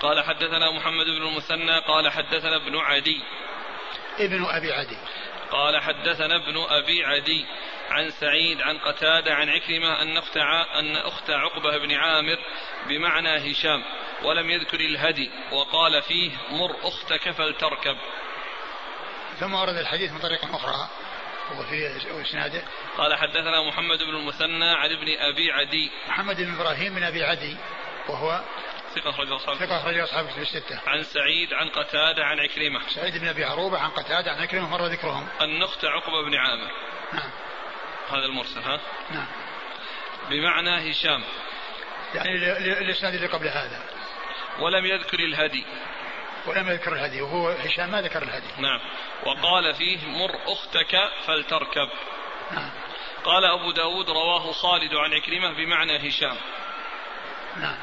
قال حدثنا محمد بن المثنى قال حدثنا ابن عدي.
ابن أبي عدي.
قال حدثنا ابن أبي عدي عن سعيد عن قتادة عن عكرمة أن أخت أن أخت عقبة بن عامر بمعنى هشام ولم يذكر الهدي وقال فيه مر أختك فلتركب.
ثم ورد الحديث من طريق أخرى وفي إسناده.
قال حدثنا محمد بن المثنى عن ابن أبي عدي.
محمد بن إبراهيم بن أبي عدي وهو
ثقة أخرجه أصحاب
ثقة أخرجه أصحاب كتب الستة.
عن سعيد عن قتادة عن عكرمة.
سعيد بن أبي عروبة عن قتادة عن عكرمة مر ذكرهم.
أخت عقبة بن عامر.
نعم.
هذا المرسل ها؟
نعم.
بمعنى هشام.
يعني الإسناد اللي قبل هذا.
ولم يذكر الهدي.
ولم يذكر الهدي وهو هشام ما ذكر الهدي.
نعم. وقال فيه مر أختك فلتركب. نعم. قال أبو داود رواه خالد عن عكرمة بمعنى هشام.
نعم.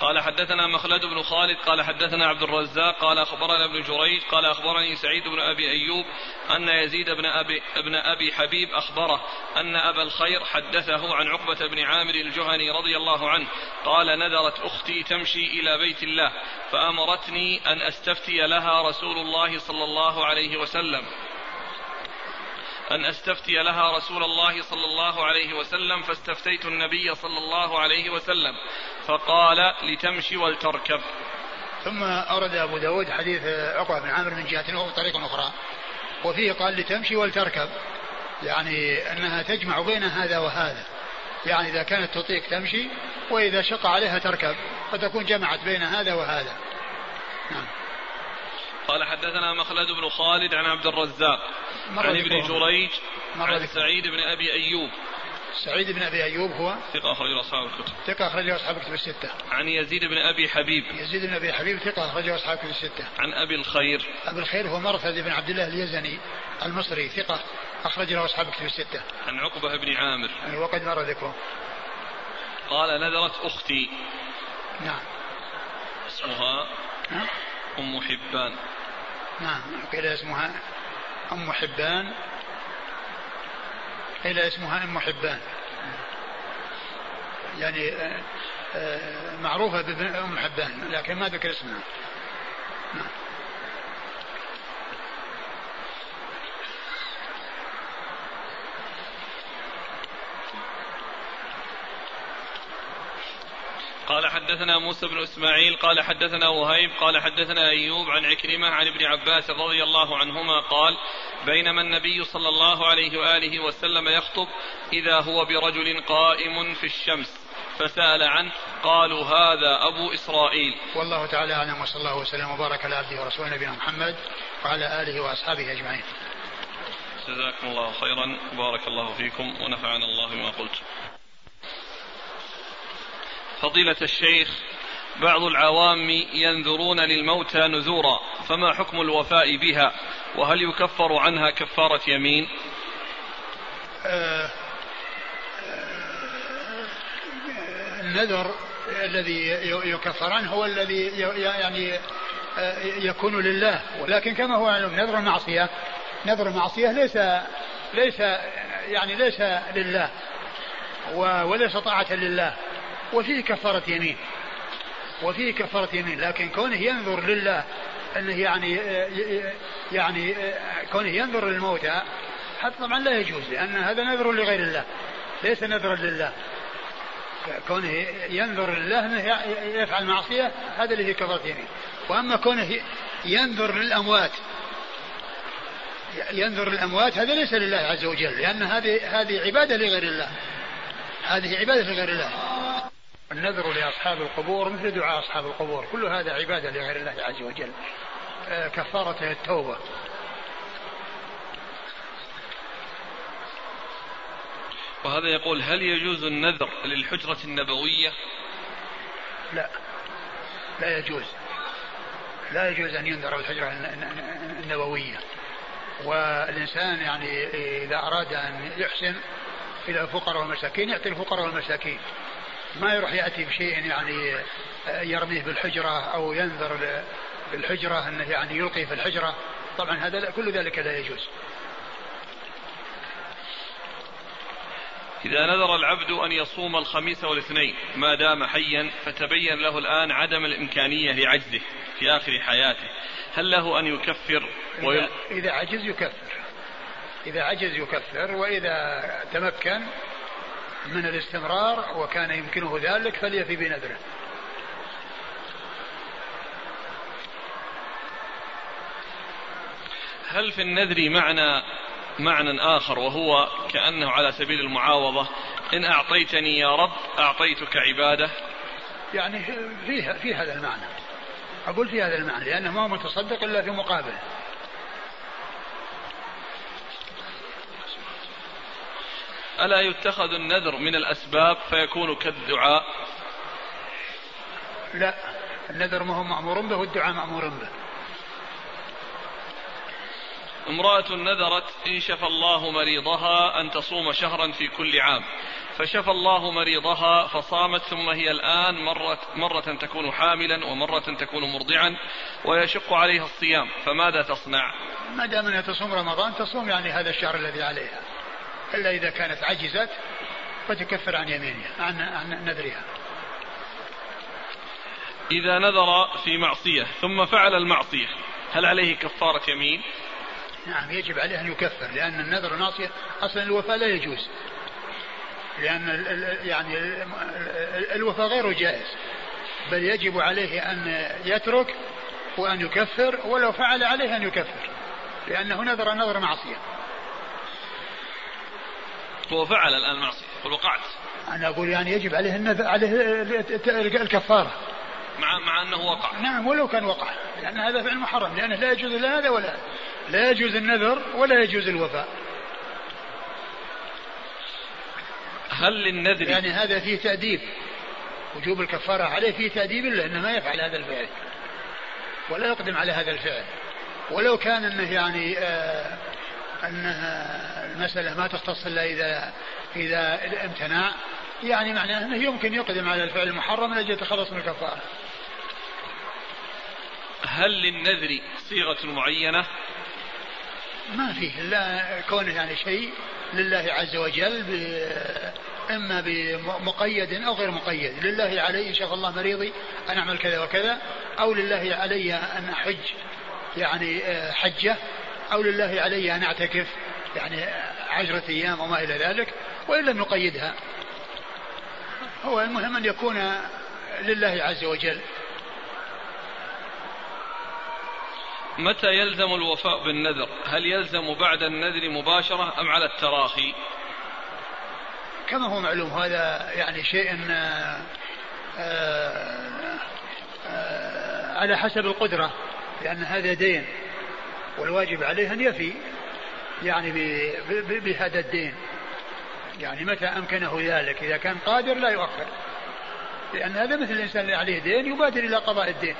قال حدثنا مخلد بن خالد قال حدثنا عبد الرزاق قال أخبرنا ابن جريج قال أخبرني سعيد بن أبي أيوب أن يزيد بن أبي ابن أبي حبيب أخبره أن أبا الخير حدثه عن عقبة بن عامر الجهني رضي الله عنه قال نذرت أختي تمشي إلى بيت الله فأمرتني أن أستفتي لها رسول الله صلى الله عليه وسلم. أن أستفتي لها رسول الله صلى الله عليه وسلم فاستفتيت النبي صلى الله عليه وسلم فقال لتمشي ولتركب.
ثم أورد أبو داود حديث عقبة بن عامر من جهة أخرى طريق أخرى وفيه قال لتمشي ولتركب. يعني أنها تجمع بين هذا وهذا. يعني إذا كانت تطيق تمشي وإذا شق عليها تركب فتكون جمعت بين هذا وهذا. نعم.
قال حدثنا مخلد بن خالد عن عبد الرزاق. عن ابن جريج عن سعيد بن أبي أيوب.
سعيد بن أبي أيوب هو؟
ثقة أخرجه أصحاب الكتب.
ثقة أخرجه أصحاب الكتب الستة.
عن يزيد بن أبي حبيب.
يزيد بن أبي حبيب ثقة أخرجه أصحاب الكتب الستة.
عن أبي الخير.
أبي الخير هو مرثد بن عبد الله اليزني المصري. ثقة أخرج له أصحاب الكتب الستة.
عن عقبة بن عامر.
يعني وقد مر ذكره.
قال نذرت أختي.
نعم.
اسمها أم حبان.
نعم. قيل اسمها أم حبان. قيل اسمها أم حبان. يعني آه، آه، معروفة بأم حبان لكن ما ذكر اسمها. نعم
قال حدثنا موسى بن إسماعيل قال حدثنا وهيب قال حدثنا أيوب عن عكرمة عن ابن عباس رضي الله عنهما قال بينما النبي صلى الله عليه وآله وسلم يخطب إذا هو برجل قائم في الشمس فسأل عنه قالوا هذا أبو إسرائيل.
والله تعالى أعلم وصلى الله وسلم وبارك على عبده ورسوله نبينا محمد وعلى آله وأصحابه أجمعين.
جزاكم الله خيرا بارك الله فيكم ونفعنا الله بما قلت. فضيلة الشيخ بعض العوام ينذرون للموتى نذورا فما حكم الوفاء بها؟ وهل يكفر عنها كفارة يمين؟
آه النذر الذي يكفر عنه هو الذي يعني آه، يكون لله ولكن كما هو نذر المعصية نذر المعصية ليس ليس يعني ليس لله وليس طاعة لله. وفيه كفارة يمين. وفيه كفارة يمين. لكن كونه ينظر لله إنه يعني يعني كونه ينظر للموتى هذا طبعا لا يجوز لأن هذا نذر لغير الله ليس نذرا لله. كونه ينظر لله إنه يفعل معصية هذا اللي فيه كفارة يمين. وأما كونه ينظر للأموات ينظر للأموات هذا ليس لله عز وجل لأن هذه هذه عبادة لغير الله. هذه عبادة لغير الله. النذر لأصحاب القبور مثل دعاء أصحاب القبور. كل هذا عبادة لغير الله عز وجل. آه، كفارة التوبة.
وهذا يقول هل يجوز النذر للحجرة النبوية؟
لا. لا يجوز. لا يجوز أن ينذر الحجرة النبوية. والإنسان يعني إذا أراد أن يحسن إلى الفقراء والمساكين يعطي الفقراء والمساكين. ما يروح يأتي بشيء يعني يرميه بالحجرة أو ينذر بالحجرة أنه يعني يلقي في الحجرة. طبعا هذا كل ذلك لا يجوز.
إذا نذر العبد أن يصوم الخميس والاثنين ما دام حيا فتبين له الآن عدم الإمكانية لعجزه في آخر حياته. هل له أن يكفر
ويل... إذا عجز يكفر. إذا عجز يكفر وإذا تمكن من الاستمرار وكان يمكنه ذلك فليفي بنذره.
هل في النذر معنى معنى آخر وهو كأنه على سبيل المعاوضة إن أعطيتني يا رب أعطيتك عبادة؟
يعني فيها في هذا المعنى. أقول في هذا المعنى لأنه ما هو متصدق إلا في مقابل.
ألا يتخذ النذر من الأسباب فيكون كالدعاء؟
لا النذر ما هو مأمور به والدعاء مأمور به.
امرأة نذرت إن شفى الله مريضها أن تصوم شهرا في كل عام. فشفى الله مريضها فصامت ثم هي الآن مرة, مرة تكون حاملا ومرة تكون مرضعا ويشق عليها الصيام. فماذا تصنع؟
ما دام أنها تصوم رمضان تصوم يعني هذا الشهر الذي عليها. إلا إذا كانت عجزت فتكفر عن يمينها عن, عن نذرها.
إذا نذر في معصية ثم فعل المعصية هل عليه كفارة يمين؟
نعم يجب عليه أن يكفر لأن النذر ناصية أصلا الوفاء لا يجوز. لأن يعني الوفاء غير جائز. بل يجب عليه أن يترك وأن يكفر ولو فعل عليه أن يكفر لأنه نذر نذر معصية.
هو فعل الآن معصية يقول وقعت.
أنا أقول يعني يجب عليه النذر عليه الكفارة.
مع مع أنه وقع.
نعم ولو كان وقع. لأن هذا فعل محرم لأنه لا يجوز لا هذا ولا لا يجوز النذر ولا يجوز الوفاء.
هل للنذر؟
يعني هذا فيه تأديب. وجوب الكفارة عليه فيه تأديب لأنه ما يفعل هذا الفعل. ولا يقدم على هذا الفعل. ولو كان أنه يعني آه أنه المسألة ما تختص إلا إذا إذا امتنع. يعني معناه أنه يمكن يقدم على الفعل المحرم لأجل يتخلص من الكفارة.
هل للنذر صيغة معينة؟
ما فيه لا كونه يعني شيء لله عز وجل إما بمقيد أو غير مقيد. لله علي إن شاء الله مريضي أن أعمل كذا وكذا. أو لله علي أن أحج يعني آه، حجة. أو لله علي أن أعتكف يعني عشرة أيام وما إلى ذلك وإن لم يقيدها هو المهم أن يكون لله عز وجل.
متى يلزم الوفاء بالنذر؟ هل يلزم بعد النذر مباشرة أم على التراخي؟
كما هو معلوم هذا يعني شيء آه، آه، آه، على حسب القدرة لأن هذا دين. والواجب عليه أن يفي يعني بهذا الدين. يعني متى أمكنه ذلك؟ إذا كان قادر لا يؤخر. لأن هذا مثل الإنسان اللي عليه دين يبادر إلى قضاء الدين.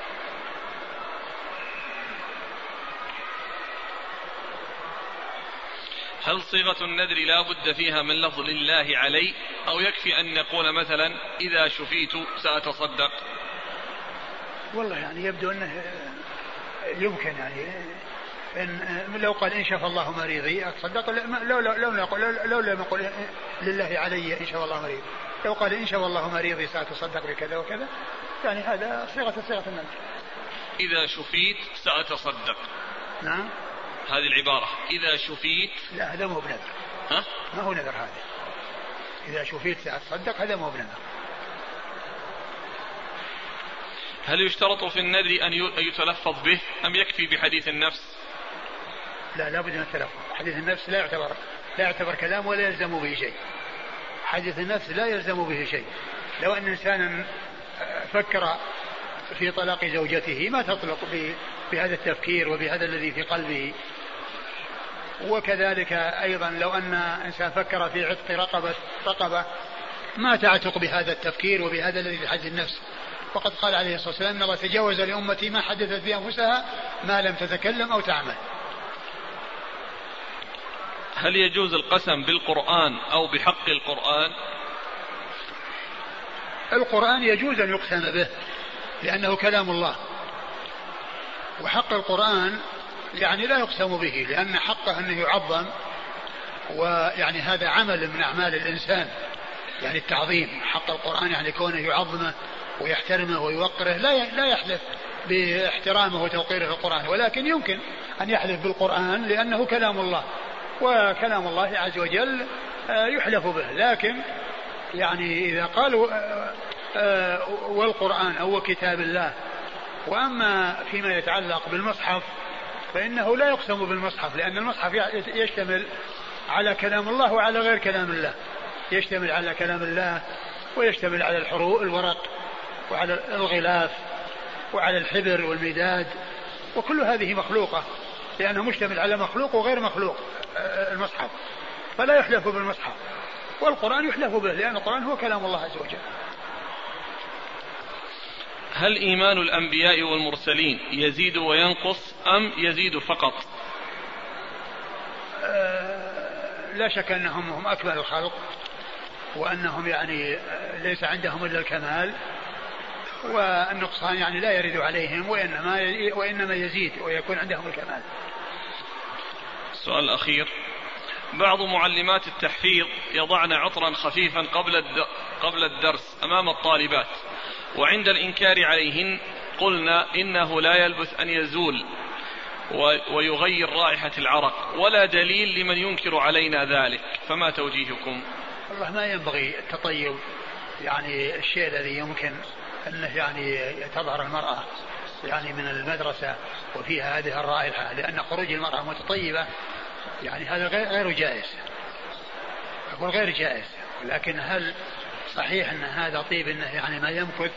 هل صيغة النذر لا بد فيها من لفظ لله علي؟ أو يكفي أن نقول مثلا إذا شفيت سأتصدق؟
والله يعني يبدو أنه يمكن يعني إن لو قال إن شفى الله مريضي أتصدق. لو لو لو نقول لو لم يقل لله علي إن شفى الله مريضي لو قال إن شفى الله مريضي سأتصدق بكذا وكذا. يعني هذا صيغة صيغة النذر
إذا شفيت سأتصدق.
نعم.
هذه العبارة. إذا شفيت
لا هذا مو بنذر.
ها؟
ما هو نذر هذا. إذا شفيت سأتصدق هذا مو بنذر.
هل يشترط في النذر أن يتلفظ به أم يكفي بحديث النفس؟
لا لابد من التلفظ. حديث النفس لا يعتبر لا يعتبر كلام ولا يلزم به شيء. حديث النفس لا يلزم به شيء. لو أن إنسانا فكر في طلاق زوجته ما تطلق بهذا التفكير وبهذا الذي في قلبه. وكذلك أيضا لو أن إنسان فكر في عتق رقبة رقبة ما تعتق بهذا التفكير وبهذا الذي في حد النفس. وقد قال عليه الصلاة والسلام إن الله تجاوز لأمتي ما حدثت بأنفسها ما لم تتكلم أو تعمل.
هل يجوز القسم بالقرآن أو بحق القرآن؟
القرآن يجوز أن يقسم به لأنه كلام الله. وحق القرآن يعني لا يقسم به لأن حقه أنه يعظم ويعني هذا عمل من أعمال الإنسان. يعني التعظيم حق القرآن يعني كونه يعظمه ويحترمه ويوقره لا لا يحلف باحترامه وتوقيره القرآن ولكن يمكن أن يحلف بالقرآن لأنه كلام الله. وكلام الله عز وجل آه، يحلف به. لكن يعني إذا قالوا آه، آه، والقرآن أو كتاب الله وأما فيما يتعلق بالمصحف فإنه لا يقسم بالمصحف لأن المصحف يشتمل على كلام الله وعلى غير كلام الله. يشتمل على كلام الله ويشتمل على الحروف الورق وعلى الغلاف وعلى الحبر والمداد وكل هذه مخلوقة لأنه مشتمل على مخلوق وغير مخلوق. المصحف. فلا يحلف بالمصحف. والقرآن يحلف به لأن القرآن هو كلام الله عز وجل.
هل إيمان الأنبياء والمرسلين يزيد وينقص أم يزيد فقط؟
آه، لا شك أنهم هم أكمل الخلق وأنهم يعني ليس عندهم إلا الكمال والنقصان يعني لا يرد عليهم وإنما وإنما يزيد ويكون عندهم الكمال.
السؤال الأخير. بعض معلمات التحفيظ يضعن عطرا خفيفا قبل قبل الدرس أمام الطالبات وعند الإنكار عليهن قلنا إنه لا يلبث أن يزول ويغير رائحة العرق ولا دليل لمن ينكر علينا ذلك. فما توجيهكم؟
والله ما ينبغي التطيب يعني الشيء الذي يمكن أنه يعني تظهر المرأة. يعني من المدرسة وفيها هذه الرائحة لأن خروج المرأة متطيبة يعني هذا غير جائز. أقول غير جائز لكن هل صحيح أن هذا طيب أنه يعني ما يمكث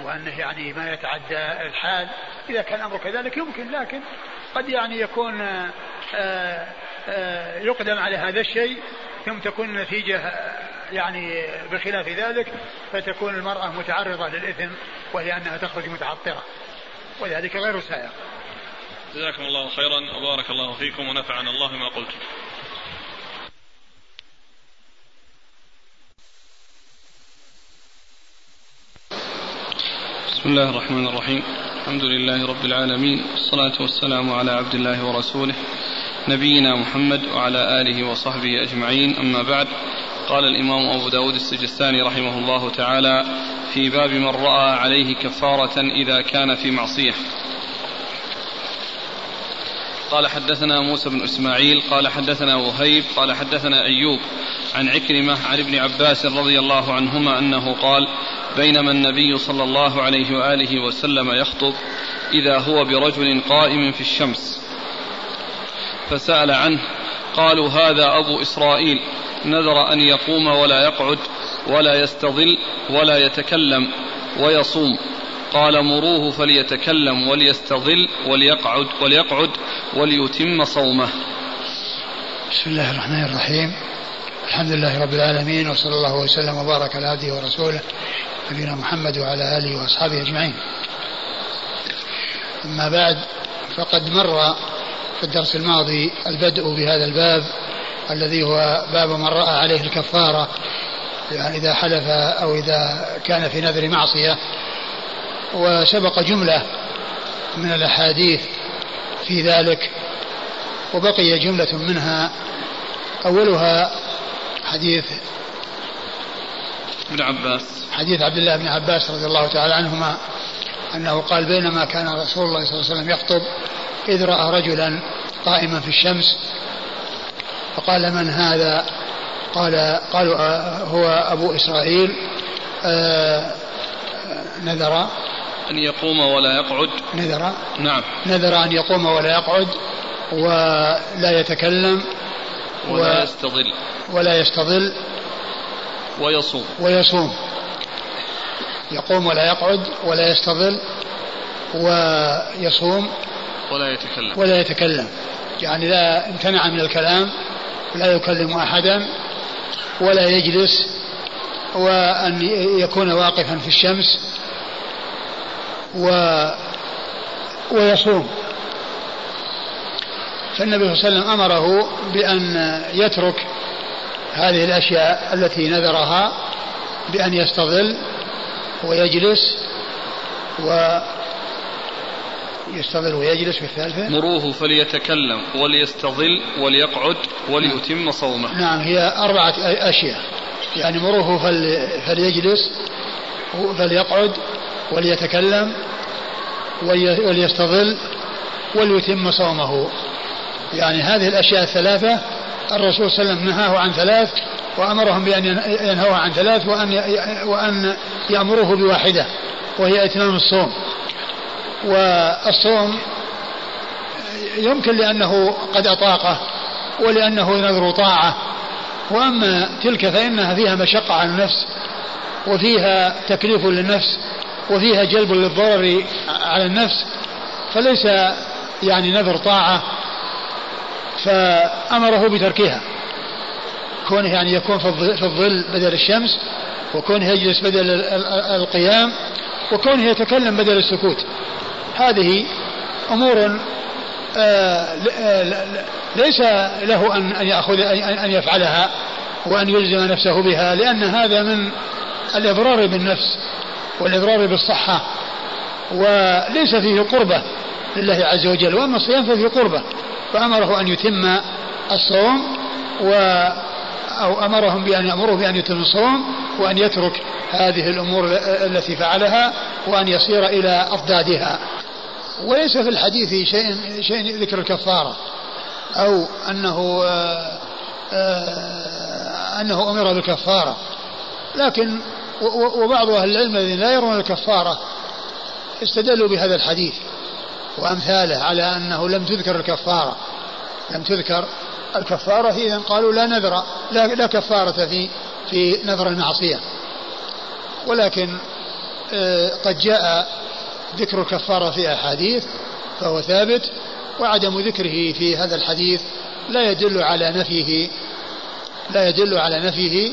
وأنه يعني ما يتعدى الحال؟ إذا كان الأمر كذلك يمكن لكن قد يعني يكون آه، آه، يقدم على هذا الشيء ثم تكون النتيجة يعني بخلاف ذلك فتكون المرأة متعرضة للإثم وهي أنها تخرج متعطرة. ولذلك غير سائغ
جزاكم الله خيرا وبارك الله فيكم ونفعنا الله ما قلتم بسم الله الرحمن الرحيم. الحمد لله رب العالمين والصلاة والسلام على عبد الله ورسوله نبينا محمد وعلى آله وصحبه أجمعين. أما بعد قال الإمام أبو داود السجستاني رحمه الله تعالى في باب من رأى عليه كفارة إذا كان في معصية. قال حدثنا موسى بن إسماعيل قال حدثنا وهيب قال حدثنا أيوب عن عكرمة عن ابن عباس رضي الله عنهما أنه قال بينما النبي صلى الله عليه وآله وسلم يخطب إذا هو برجل قائم في الشمس. فسأل عنه قالوا هذا أبو إسرائيل. نذر أن يقوم ولا يقعد ولا يستظل ولا يتكلم ويصوم. قال مروه فليتكلم وليستظل وليقعد وليقعد وليتم صومه.
بسم الله الرحمن الرحيم. الحمد لله رب العالمين وصلى الله وسلم وبارك على عبده ورسوله نبينا محمد وعلى آله وأصحابه أجمعين. أما بعد فقد مر في الدرس الماضي البدء بهذا الباب الذي هو باب من رأى عليه الكفارة يعني إذا حلف أو إذا كان في نذر معصية وسبق جملة من الأحاديث في ذلك وبقي جملة منها. أولها حديث
ابن عباس.
حديث عبد الله بن عباس رضي الله تعالى عنهما أنه قال بينما كان رسول الله صلى الله عليه وسلم يخطب إذ رأى رجلا قائما في الشمس فقال من هذا؟ قال قالوا آه، هو أبو إسرائيل. آه، نذر.
أن يقوم ولا يقعد.
نذر.
نعم.
نذر أن يقوم ولا يقعد ولا يتكلم
ولا و يستظل.
ولا يستظل.
ويصوم.
ويصوم. يقوم ولا يقعد ولا يستظل ويصوم.
ولا يتكلم.
ولا يتكلم. يعني لا امتنع من الكلام لا يكلم أحدا ولا يجلس وأن يكون واقفا في الشمس و ويصوم. فالنبي صلى الله عليه وسلم أمره بأن يترك هذه الأشياء التي نذرها بأن يستظل ويجلس و يستظل ويجلس في الثالثة؟
مروه فليتكلم وليستظل وليقعد وليتم صومه.
نعم هي أربعة أشياء. يعني مروه فليجلس فليقعد وليتكلم وليستظل وليتم صومه. يعني هذه الأشياء الثلاثة الرسول صلى الله عليه وسلم نهاه عن ثلاث وأمرهم بأن ينهوا عن ثلاث وأن وأن يأمروه بواحدة وهي إتمام الصوم. والصوم يمكن لأنه قد أطاقه ولأنه نذر طاعة. وأما تلك فإنها فيها مشقة على النفس وفيها تكليف للنفس وفيها جلب للضرر على النفس فليس يعني نذر طاعة فأمره بتركها. كونه يعني يكون في الظل بدل الشمس وكونه يجلس بدل القيام وكونه يتكلم بدل السكوت. هذه أمور آه، آه، ليس له أن يأخذ أن يفعلها وأن يلزم نفسه بها لأن هذا من الإضرار بالنفس والإضرار بالصحة وليس فيه قربة لله عز وجل وأما الصيام ففيه قربة فأمره أن يتم الصوم و أو أمرهم بأن يأمره بأن يتم الصوم وأن يترك هذه الأمور التي فعلها وأن يصير إلى أضدادها وليس في الحديث شيء شيء ذكر الكفارة أو أنه آآ آآ أنه أمر بالكفارة. لكن وبعض أهل العلم الذين لا يرون الكفارة استدلوا بهذا الحديث وأمثاله على أنه لم تذكر الكفارة. لم تذكر الكفارة إذا قالوا لا نذر لا, لا كفارة في في نذر المعصية. ولكن آه، قد جاء ذكر الكفارة في أحاديث فهو ثابت وعدم ذكره في هذا الحديث لا يدل على نفيه لا يدل على نفيه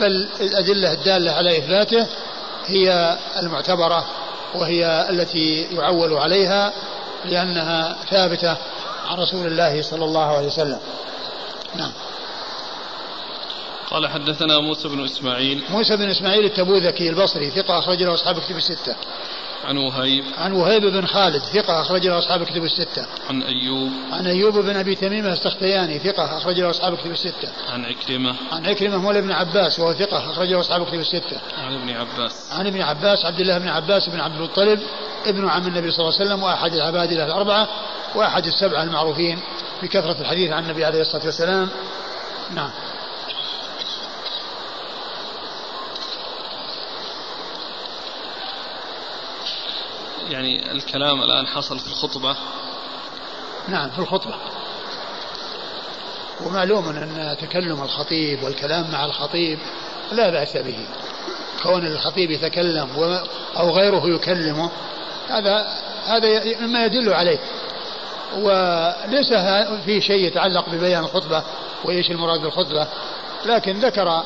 بل الأدلة الدالة على إثباته هي المعتبرة وهي التي يعول عليها لأنها ثابتة عن رسول الله صلى الله عليه وسلم. نعم.
قال حدثنا موسى بن إسماعيل.
موسى بن إسماعيل التبوذكي البصري ثقة أخرج له أصحاب كتب الستة.
عن وهيب.
عن وهيب بن خالد ثقة أخرج له أصحاب كتب الستة.
عن أيوب.
عن أيوب بن أبي تميم السختياني ثقة أخرج له أصحاب كتب الستة.
عن عكرمة
عن عكرمة مولى ابن عباس وهو ثقة أخرج له أصحاب كتب الستة.
عن ابن عباس.
عن ابن عباس عبد الله بن عباس بن عبد المطلب ابن عم النبي صلى الله عليه وسلم وأحد العبادلة الأربعة وأحد السبعة المعروفين بكثرة الحديث عن النبي عليه الصلاة والسلام. نعم.
يعني الكلام الآن حصل في الخطبة؟
نعم في الخطبة. ومعلوم أن تكلم الخطيب والكلام مع الخطيب لا بأس به. كون الخطيب يتكلم أو غيره يكلمه هذا هذا مما يدل عليه. وليس في شيء يتعلق ببيان الخطبة وإيش المراد بالخطبة لكن ذكر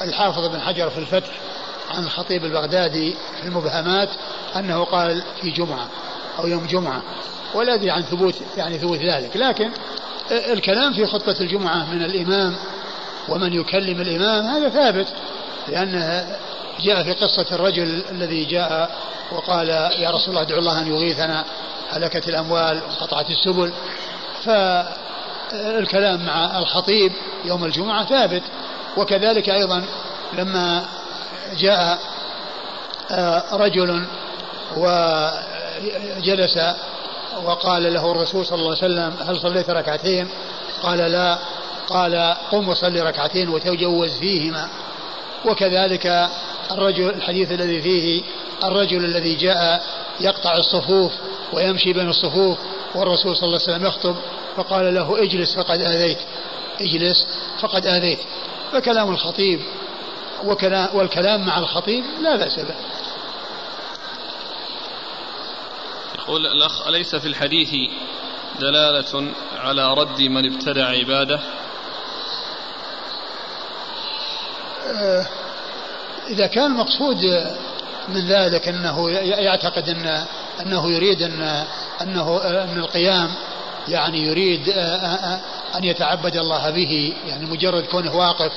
الحافظ بن حجر في الفتح عن الخطيب البغدادي في المبهمات أنه قال في جمعة أو يوم جمعة ولا أدري عن ثبوت يعني ثبوت ذلك لكن الكلام في خطبة الجمعة من الإمام ومن يكلم الإمام هذا ثابت لأنه جاء في قصة الرجل الذي جاء وقال يا رسول الله ادعو الله أن يغيثنا هلكت الأموال وانقطعت السبل. فالكلام مع الخطيب يوم الجمعة ثابت وكذلك أيضا لما جاء آه، رجل وجلس وقال له الرسول صلى الله عليه وسلم هل صليت ركعتين؟ قال لا. قال قم وصلي ركعتين وتجوز فيهما. وكذلك الرجل الحديث الذي فيه الرجل الذي جاء يقطع الصفوف ويمشي بين الصفوف والرسول صلى الله عليه وسلم يخطب فقال له اجلس فقد آذيت اجلس فقد آذيت. فكلام الخطيب والكلام مع الخطيب لا بأس به.
يقول الأخ أليس في الحديث دلالة على رد من ابتدع عبادة؟
آه، إذا كان المقصود من ذلك أنه يعتقد أن أنه يريد أن أنه أن القيام يعني يريد أن يتعبد الله به يعني مجرد كونه واقف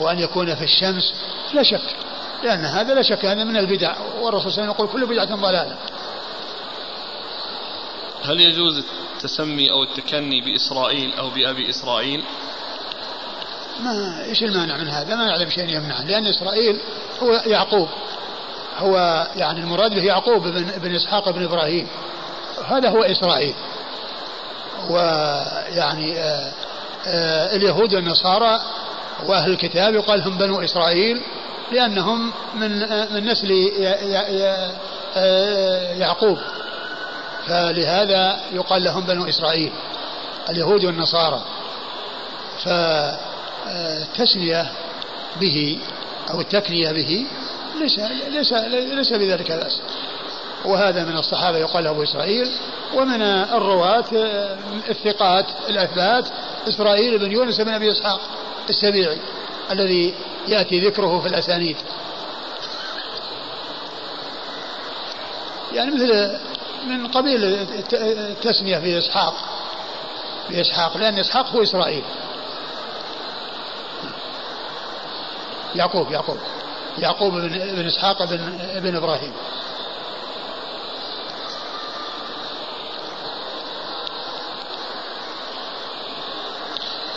وأن يكون في الشمس لا شك. لأن هذا لا شك هذا من البدع. والرسول صلى الله عليه وسلم يقول كل بدعة ضلالة.
هل يجوز التسمي أو التكني بإسرائيل أو بأبي إسرائيل؟
ما إيش المانع من هذا؟ ما يعلم شيء يمنع. لأن إسرائيل هو يعقوب. هو يعني المراد به يعقوب بن, بن إسحاق بن إبراهيم. هذا هو إسرائيل. ويعني آآ آآ اليهود والنصارى وأهل الكتاب يقال هم بنو إسرائيل لأنهم من من نسل يعقوب. فلهذا يقال لهم بنو إسرائيل اليهود والنصارى. ف التسمية به أو التكنية به ليس ليس ليس بذلك بأس. وهذا من الصحابة يقال أبو إسرائيل ومن الرواة الثقات الأثبات إسرائيل بن يونس بن أبي إسحاق. السبيعي الذي يأتي ذكره في الأسانيد. يعني مثل من قبيل التسمية في إسحاق في إسحاق لأن إسحاق هو إسرائيل. يعقوب يعقوب يعقوب بن, إسحاق بن, بن إبراهيم.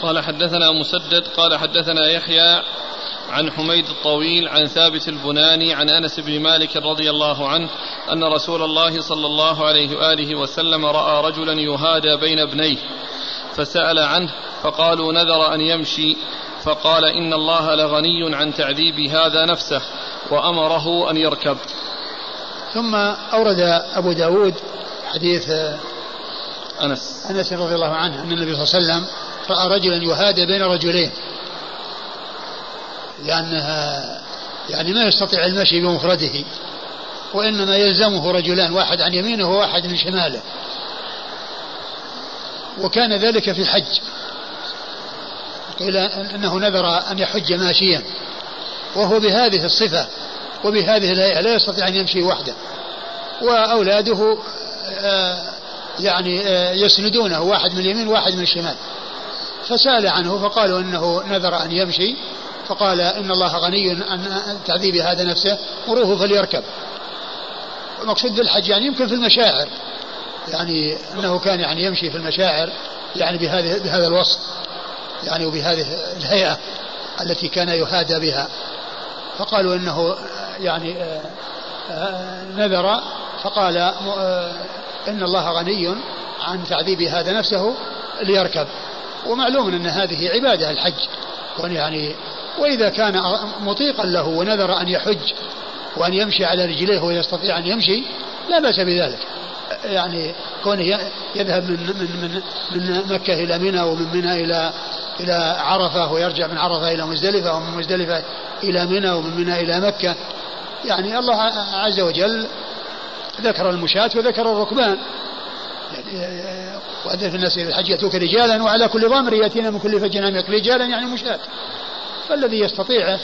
قال حدثنا مسدد قال حدثنا يحيى عن حميد الطويل عن ثابت البناني عن أنس بن مالك رضي الله عنه أن رسول الله صلى الله عليه وآله وسلم رأى رجلا يهادى بين ابنيه فسأل عنه فقالوا نذر أن يمشي فقال إن الله لغني عن تعذيب هذا نفسه وأمره أن يركب.
ثم أورد أبو داود حديث
أنس.
أنس رضي الله عنه أن النبي صلى الله عليه وسلم راى رجلا يهادى بين رجلين. لأنها يعني ما يستطيع المشي بمفرده وإنما يلزمه رجلان واحد عن يمينه وواحد من شماله. وكان ذلك في الحج. قيل أنه نذر أن يحج ماشيا. وهو بهذه الصفة وبهذه الهيئة لا يستطيع أن يمشي وحده. وأولاده آه، يعني آه، يسندونه واحد من اليمين وواحد من الشمال فسأل عنه فقالوا إنه نذر أن يمشي فقال إن الله غني عن تعذيب هذا نفسه مروه فليركب. المقصود بالحج يعني يمكن في المشاعر يعني إنه كان يعني يمشي في المشاعر يعني بهذه بهذا الوصف يعني وبهذه الهيئة التي كان يهادى بها. فقالوا إنه يعني آه، آه، نذر فقال آه، إن الله غني عن تعذيب هذا نفسه ليركب. ومعلوم أن هذه عبادة الحج. يعني وإذا كان مطيقا له ونذر أن يحج وأن يمشي على رجليه ويستطيع أن يمشي لا بأس بذلك. يعني كونه يذهب من من من من مكة إلى منى ومن منى إلى إلى عرفة ويرجع من عرفة إلى مزدلفة ومن مزدلفة إلى منى ومن منى إلى مكة. يعني الله عز وجل ذكر المشاة وذكر الركبان. وأذن في الناس الحج يأتوك رجالا وعلى كل ضامر يأتينا من كل فج عميق رجالا يعني مشاة فالذي يستطيع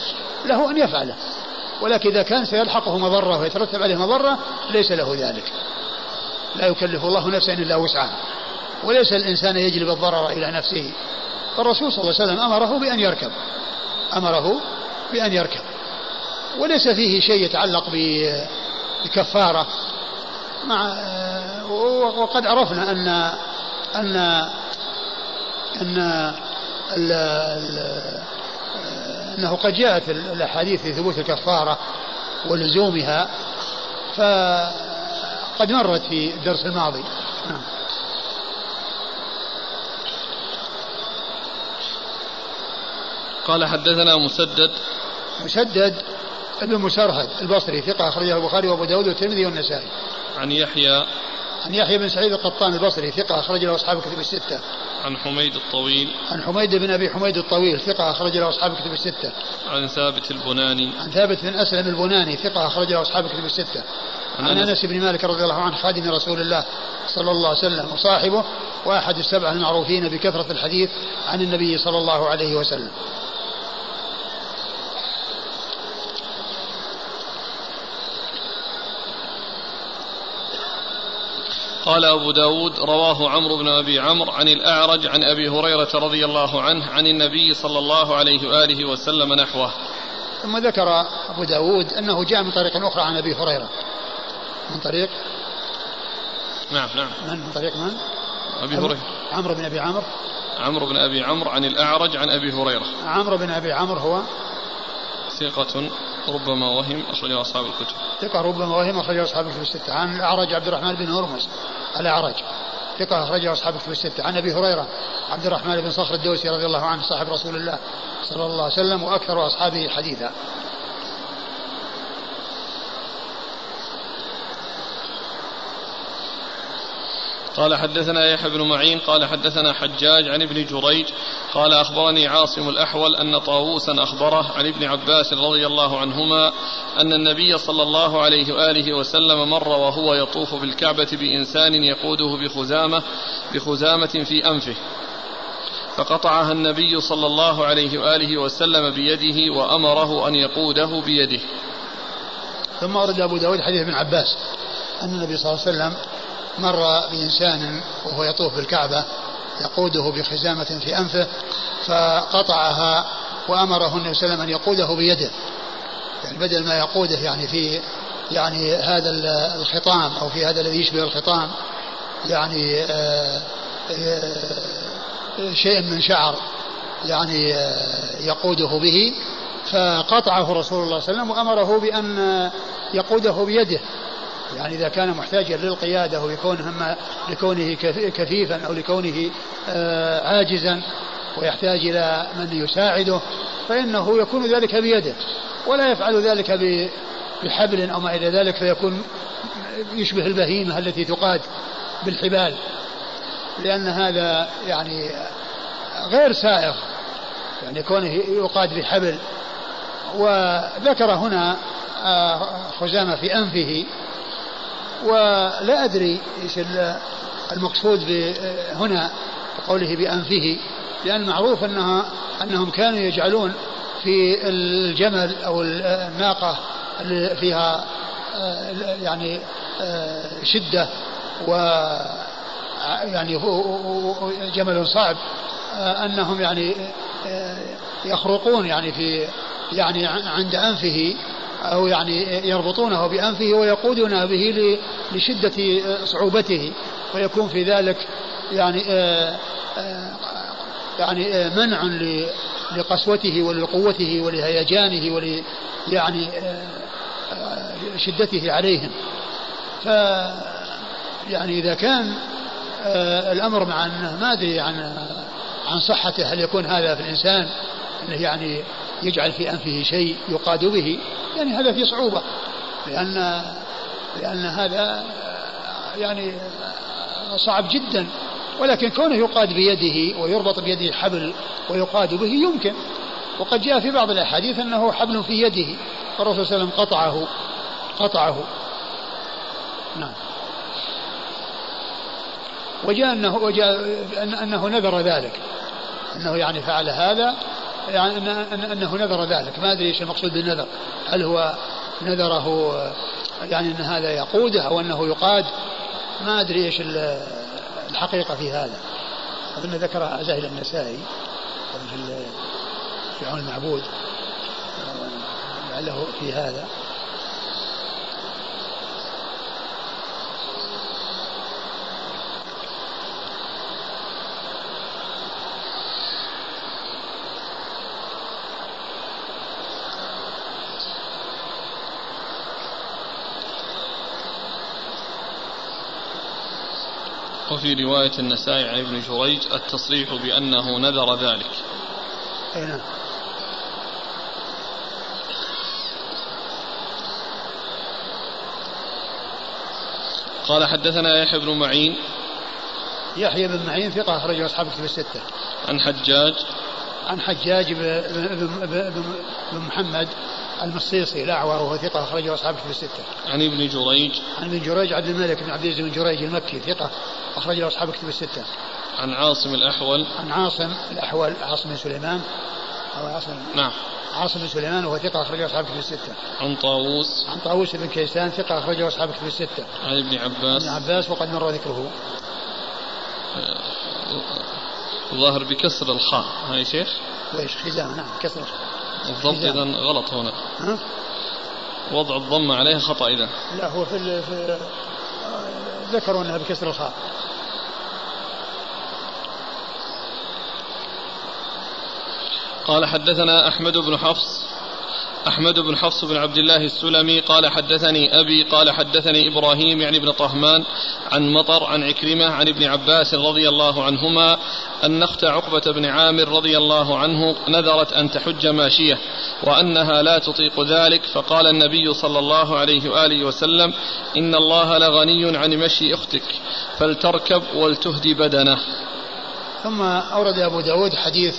له أن يفعله. ولكن إذا كان سيلحقه مضرة ويترتب عليه مضرة ليس له ذلك. لا يكلف الله نفسا إلا وسعها. وليس الإنسان يجلب الضرر إلى نفسه. فالرسول صلى الله عليه وسلم أمره بأن يركب. أمره بأن يركب. وليس فيه شيء يتعلق بكفارة. مع وقد عرفنا أن أن أن ال ال أنه قد جاءت الأحاديث في ثبوت الكفارة ولزومها فقد مرت في الدرس الماضي. نعم.
قال حدثنا مسدد.
مسدد ابن مسرهد البصري ثقة أخرجه البخاري وأبو داود والترمذي والنسائي.
عن يحيى
عن يحيى بن سعيد القطان البصري ثقة أخرج له أصحاب الكتب الستة.
عن حميد الطويل.
عن حميد بن أبي حميد الطويل ثقة أخرج له أصحاب الكتب الستة.
عن ثابت البناني.
عن ثابت بن أسلم البناني ثقة أخرج له أصحاب الكتب الستة. عن, عن أنس بن مالك رضي الله عنه خادم رسول الله صلى الله عليه وسلم وصاحبه وأحد السبعة المعروفين بكثرة الحديث عن النبي صلى الله عليه وسلم.
قال أبو داود رواه عمرو بن أبي عمرو عن الأعرج عن أبي هريرة رضي الله عنه عن النبي صلى الله عليه وآله وسلم نحوه.
ثم ذكر أبو داود أنه جاء من طريق أخرى عن أبي هريرة. من طريق؟
نعم نعم.
من؟ من طريق من؟
أبي هريرة.
عمرو بن أبي عمرو.
عمرو بن أبي عمرو عن الأعرج عن أبي هريرة.
عمرو بن أبي عمرو هو؟
ثقة ربما وهم أخرجه أصحاب الكتب.
ثقة ربما وهم أخرجه أصحاب الكتب الستة. عن الأعرج عبد الرحمن بن هرمز الأعرج ثقة أخرجه أصحاب الكتب الستة. عن أبي هريرة عبد الرحمن بن صخر الدوسي رضي الله عنه صاحب رسول الله صلى الله عليه وسلم وأكثر أصحابه حديثا.
قال حدثنا يحيى بن معين قال حدثنا حجاج عن ابن جريج قال أخبرني عاصم الأحول أن طاووسا أخبره عن ابن عباس رضي الله عنهما أن النبي صلى الله عليه وآله وسلم مر وهو يطوف بالكعبة بإنسان يقوده بخزامة بخزامة في أنفه. فقطعها النبي صلى الله عليه وآله وسلم بيده وأمره أن يقوده بيده.
ثم ورد أبو داود حديث ابن عباس أن النبي صلى الله عليه وسلم مر بإنسان وهو يطوف بالكعبة يقوده بخزامة في أنفه فقطعها وأمره النبي صلى الله عليه وسلم أن يقوده بيده. يعني بدل ما يقوده يعني في يعني هذا الخطام أو في هذا الذي يشبه الخطام يعني آه، آه، شيء من شعر يعني آه، يقوده به فقطعه رسول الله صلى الله عليه وسلم وأمره بأن يقوده بيده. يعني إذا كان محتاجا للقيادة ويكون لكونه كفيفا أو لكونه عاجزا ويحتاج إلى من يساعده فإنه يكون ذلك بيده ولا يفعل ذلك بحبل أو ما إلى ذلك فيكون يشبه البهيمة التي تقاد بالحبال لأن هذا يعني غير سائغ يعني كونه يقاد بحبل. وذكر هنا آه، خزامة في أنفه ولا أدري إيش المقصود هنا بقوله بأنفه لأن معروف أنها أنهم كانوا يجعلون في الجمل أو الناقة اللي فيها آه، يعني آه، شدة و يعني جمل صعب آه، أنهم يعني يخرقون يعني في يعني عند أنفه أو يعني يربطونه بأنفه ويقودون به لشدة صعوبته. ويكون في ذلك يعني يعني منع لقسوته ولقوته ولهيجانه ول يعني شدته عليهم. ف يعني إذا كان آه، الأمر مع أنه ما أدري عن عن صحته هل يكون هذا في الإنسان أنه يعني يجعل في أنفه شيء يقاد به يعني هذا في صعوبة لأن لأن هذا يعني صعب جدا ولكن كونه يقاد بيده ويربط بيده حبل ويقاد به يمكن. وقد جاء في بعض الأحاديث أنه حبل في يده فالرسول صلى الله عليه وسلم قطعه قطعه. نعم. وجاء أنه, وجاء أنه نذر ذلك أنه يعني فعل هذا يعني أنه نذر ذلك. ما أدري إيش المقصود بالنذر. هل هو نذره يعني أن هذا يقوده أو أنه يقاد؟ ما أدري إيش الحقيقة في هذا. أظن ذكرها زاهد النسائي في في عون المعبود لعله في هذا.
وفي رواية النسائي عن ابن جريج التصريح بأنه نذر ذلك. أي نعم. قال حدثنا يحيى بن معين.
يحيى بن معين ثقة أخرجه أصحاب كتب الستة.
عن حجاج.
عن حجاج بن محمد المصيصي الأعور وهو ثقة أخرجه أصحاب كتب الستة.
عن ابن جريج
عن ابن جريج عبد الملك بن عبد العزيز بن جريج المكي ثقة أخرجه أصحاب كتب الستة.
عن عاصم الأحول
عن عاصم الأحول عاصم بن سليمان أو عاصم
نعم
عاصم بن سليمان وهو ثقة أخرجه أصحاب كتب الستة.
عن طاووس
عن طاووس بن كيسان ثقة أخرجه أصحاب كتب الستة.
عن ابن عباس
ابن عباس وقد مر ذكره.
الظاهر بكسر الخاء ها يا شيخ؟
إيش خزامة نعم كسر
الضبط إذا غلط هنا. ها؟ وضع الضمة عليها خطأ إذا.
لا هو في, في ذكروا أنها بكسر الخاء.
قال حدثنا أحمد بن حفص أحمد بن حفص بن عبد الله السلمي قال حدثني أبي قال حدثني إبراهيم يعني ابن طهمان عن مطر عن عكرمة عن ابن عباس رضي الله عنهما أن أخت عقبة بن عامر رضي الله عنه نذرت أن تحج ماشية وأنها لا تطيق ذلك فقال النبي صلى الله عليه وآله وسلم إن الله لغني عن مشي أختك فلتركب ولتهدي بدنه.
ثم أورد أبو داود حديث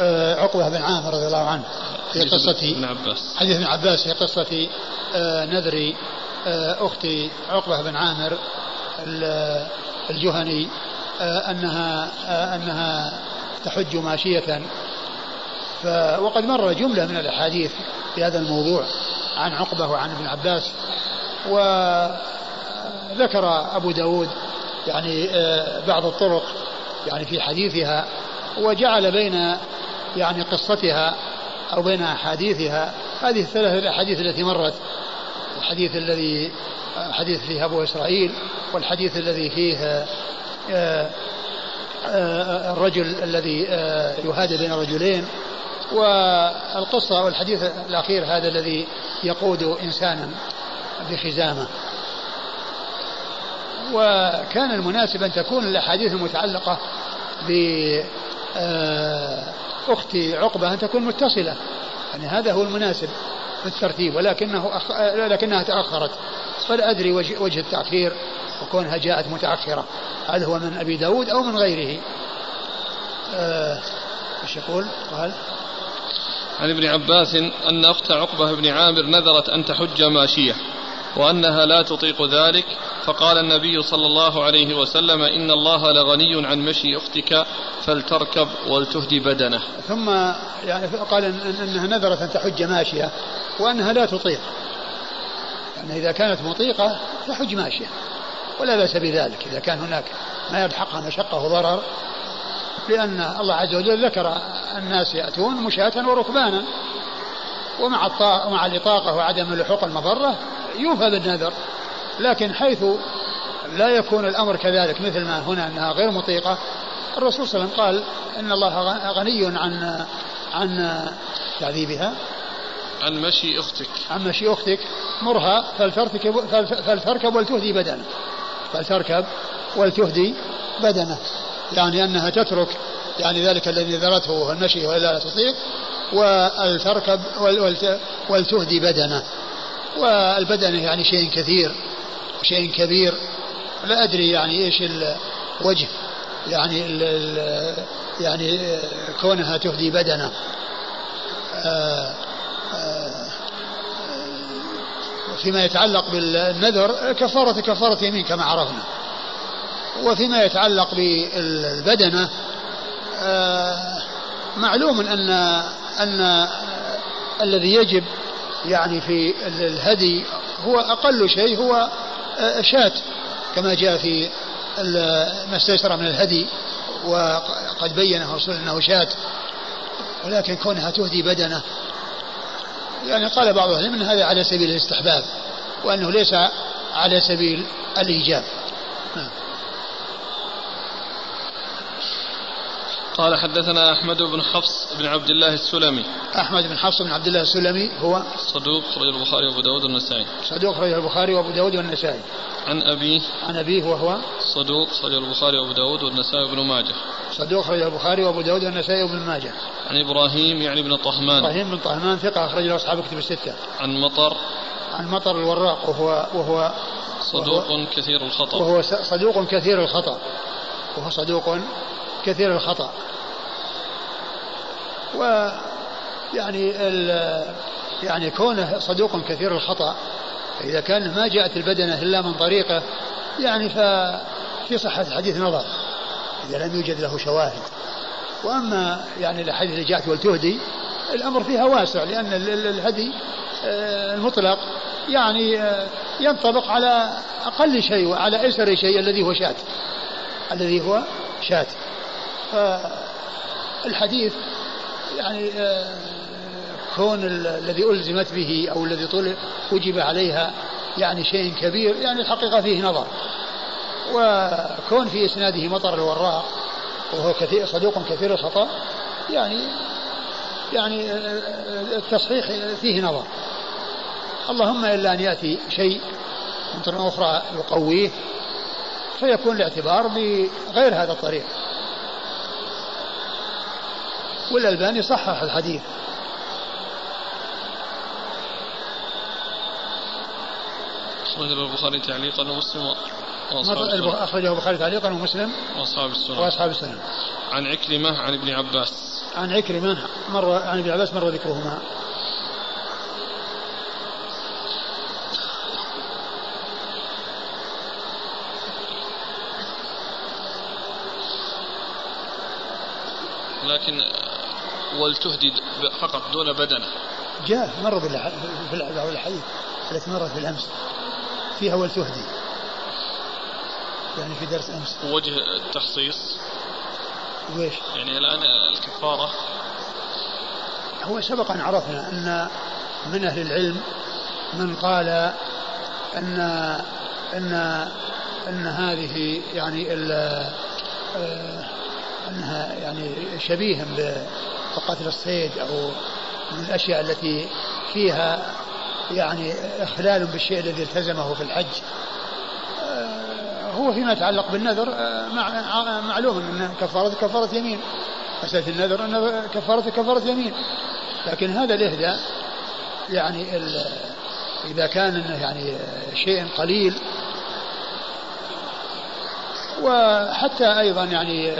آه، عقبة بن عامر رضي الله عنه في قصة حديث ابن عباس في قصة آه، نذر آه، أخت عقبة بن عامر الجهني أنها أنها تحج ماشية ف وقد مر جملة من الأحاديث في هذا الموضوع عن عقبة وعن ابن عباس وذكر أبو داود يعني آه، بعض الطرق يعني في حديثها وجعل بين يعني قصتها أو بين أحاديثها هذه الثلاث الأحاديث التي مرت الحديث الذي حديث فيه أبو إسرائيل والحديث الذي فيه آه، آه، الرجل الذي يهادى بين رجلين. والقصة والحديث الأخير هذا الذي يقود إنسانا بخزامة. وكان المناسب أن تكون الأحاديث المتعلقة بأخت عقبة أن تكون متصلة. يعني هذا هو المناسب في الترتيب ولكنه أخ... لكنها تأخرت. فلا أدري وجه, وجه التأخير وكونها جاءت متأخرة. هل هو من أبي داود أو من غيره؟ آه، إيش يقول؟ قال
عن ابن عباس أن أخت عقبة بن عامر نذرت أن تحج ماشية وأنها لا تطيق ذلك فقال النبي صلى الله عليه وسلم إن الله لغني عن مشي أختك فلتركب ولتهدي بدنه.
ثم يعني قال أنها نذرت أن تحج ماشية وأنها لا تطيق. يعني إذا كانت مطيقة تحج ماشية ولا بأس بذلك. إذا كان هناك ما يلحقها مشقة وضرر لأن الله عز وجل ذكر الناس يأتون مشاة وركبانا. ومع مع الإطاقة وعدم لحوق المضرة يوفى بالنذر لكن حيث لا يكون الأمر كذلك مثل ما هنا أنها غير مطيقة الرسول صلى الله عليه وسلم قال إن الله غني عن عن تعذيبها.
عن مشي أختك.
عن مشي أختك. مرها فلتركب, فلتركب ولتهدي بدنه. فلتركب ولتهدي بدنه. يعني أنها تترك يعني ذلك الذي ذرته المشي وإلا لا تطيق ولتركب ولتهدي بدنه. والبدنه يعني شيء كثير شيء كبير. لا أدري يعني إيش الوجه يعني ال يعني كونها تهدي بدنه. آه، آه، فيما يتعلق بالنذر كفارة كفارة يمين كما عرفنا. وفيما يتعلق بالبدنة آه، معلوم أن أن الذي يجب يعني في الهدي هو أقل شيء هو شاة كما جاء في ما استيسر من الهدي وقد بينه الرسول أنه شاة ولكن كونها تهدي بدنه. يعني قال بعض العلم أن هذا على سبيل الاستحباب وأنه ليس على سبيل الإيجاب. نعم.
قال حدثنا أحمد بن حفص بن عبد الله السلمي.
أحمد بن حفص بن عبد الله السلمي هو
صدوق خرج البخاري وأبو داود والنسائي.
صدوق خرج البخاري وأبو داود والنسائي.
عن أبيه
عن أبيه وهو
صدوق خرج البخاري وأبو داود والنسائي وابن ماجه.
صدوق خرج البخاري وأبو داود والنسائي وابن ماجه.
عن إبراهيم يعني بن طهمان.
إبراهيم بن طهمان ثقة أخرج له أصحاب كتب الستة.
عن مطر.
عن مطر الوراق وهو وهو
صدوق وهو كثير الخطأ.
وهو صدوق كثير الخطأ. وهو صدوق كثير الخطأ. و يعني يعني كونه صدوق كثير الخطأ. إذا كان ما جاءت البدنة إلا من طريقه يعني ففي صحة الحديث نظر. إذا لم يوجد له شواهد. وأما يعني الأحاديث اللي جاءت والتهدي الأمر فيها واسع لأن الهدي آه، المطلق يعني آه، ينطبق على أقل شيء وعلى أيسر شيء الذي هو شاة الذي هو شاة فالحديث يعني آه، كون الذي ألزمت به أو الذي طلب وجب عليها يعني شيء كبير يعني الحقيقة فيه نظر. وكون في إسناده مطر الوراق وهو كثير صدوق كثير الخطأ يعني يعني آه، التصحيح فيه نظر. اللهم إلا أن يأتي شيء من أخرى يقويه فيكون الاعتبار بغير هذا الطريق. والألباني صحح الحديث.
أخرجه البخاري تعليقا ومسلم
أخرجه البخاري تعليقا ومسلم
وأصحاب السنن
وأصحاب السنن
عن عكرمة عن ابن عباس.
عن عكرمة مر عن ابن عباس مر ذكرهما.
لكن ولتهدي فقط دون بدنه.
جاء مر في الحديث التي مرت بالأمس. فيها ولتهدي. يعني في درس أمس.
وجه التخصيص.
ويش؟
يعني الآن الكفارة.
هو سبق أن عرفنا أن من أهل العلم من قال ان ان أن هذه يعني آه، أنها يعني شبيه بقتل الصيد أو من الأشياء التي فيها يعني إخلال بالشيء الذي التزمه في الحج. آه، هو فيما يتعلق بالنذر آه، معلوم أن كفاره كفارة يمين. مساله النذر أن كفاره كفارة يمين. لكن هذا الاهداء يعني إذا كان يعني شيء قليل وحتى أيضا يعني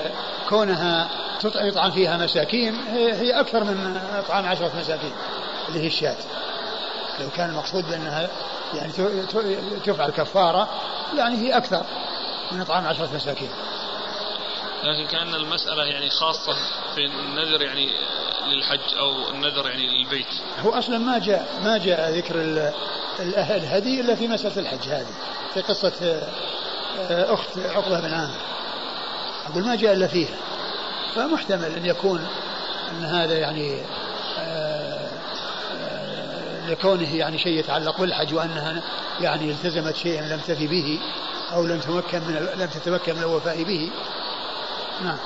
كونها يطعم فيها مساكين. هي أكثر من اطعام عشرة مساكين اللي هي الشاة. لو كان المقصود بأنها يعني تفعل كفارة يعني هي أكثر من اطعام عشرة مساكين.
لكن كأن المسألة يعني خاصة في النذر يعني للحج أو النذر يعني للبيت.
هو أصلا ما جاء ما جاء ذكر الهدي إلا في مسألة الحج هذه في قصة آه، أخت عقبة بن عامر. أقول ما جاء إلا فيها. فمحتمل أن يكون أن هذا يعني آه، آه، لكونه يعني شيء يتعلق بالحج وأنها يعني التزمت شيئا لم تفي به أو لم تمكن من لم تتمكن من الوفاء به. نعم.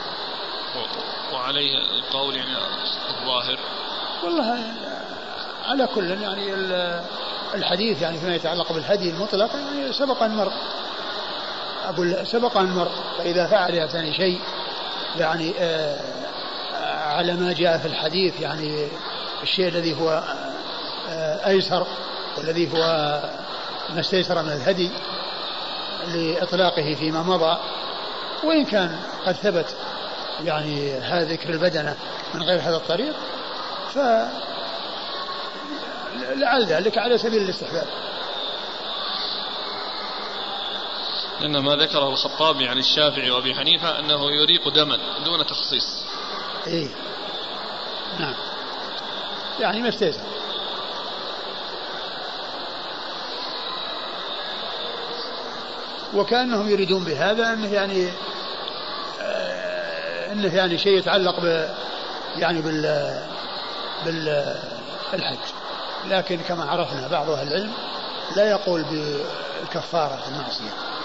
وعليه القول يعني الظاهر.
والله على كل يعني الحديث يعني فيما يتعلق بالهدي المطلق يعني سبق أن مر. أقول سبق أن مر. فإذا فعل يعني شيء يعني آه على ما جاء في الحديث يعني الشيء الذي هو آه أيسر والذي هو ما استيسر من الهدي لإطلاقه فيما مضى وإن كان قد ثبت يعني هذا ذكر البدنة من غير هذا الطريق ف لعل ذلك على سبيل الاستحباب.
لأن ما ذكره الخطابي عن الشافعي وأبي حنيفة أنه يريق دما دون تخصيص.
إيه. نعم. يعني ما وكأنهم يريدون بهذا أنه يعني آه أنه يعني شيء يتعلق ب يعني بال بالحج. لكن كما عرفنا بعض أهل العلم لا يقول بالكفارة المعصية.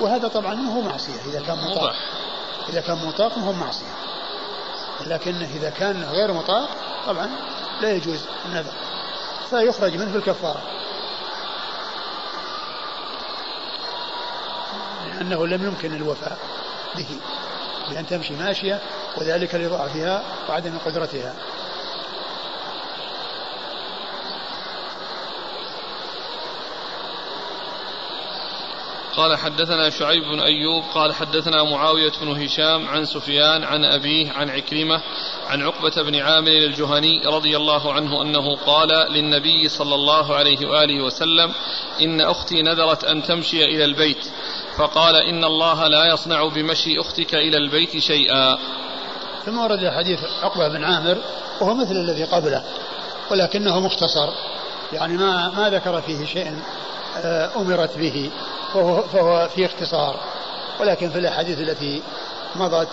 وهذا طبعا ما هو معصية. إذا كان مطاق. إذا كان مطاق هو معصية. لكن إذا كان غير مطاق طبعا لا يجوز النذر. فيخرج منه بالكفارة لأنه لم يمكن الوفاء به. بأن تمشي ماشية وذلك لضعفها وعدم قدرتها.
قال حدثنا شعيب بن أيوب قال حدثنا معاوية بن هشام عن سفيان عن أبيه عن عكرمة عن عقبة بن عامر الجهني رضي الله عنه أنه قال للنبي صلى الله عليه وآله وسلم إن أختي نذرت أن تمشي إلى البيت فقال إن الله لا يصنع بمشي أختك إلى البيت شيئا.
ثم ورد حديث عقبة بن عامر وهو مثل الذي قبله ولكنه مختصر يعني ما ما ذكر فيه شيء. أمرت به فهو, فهو في اختصار. ولكن في الأحاديث التي مضت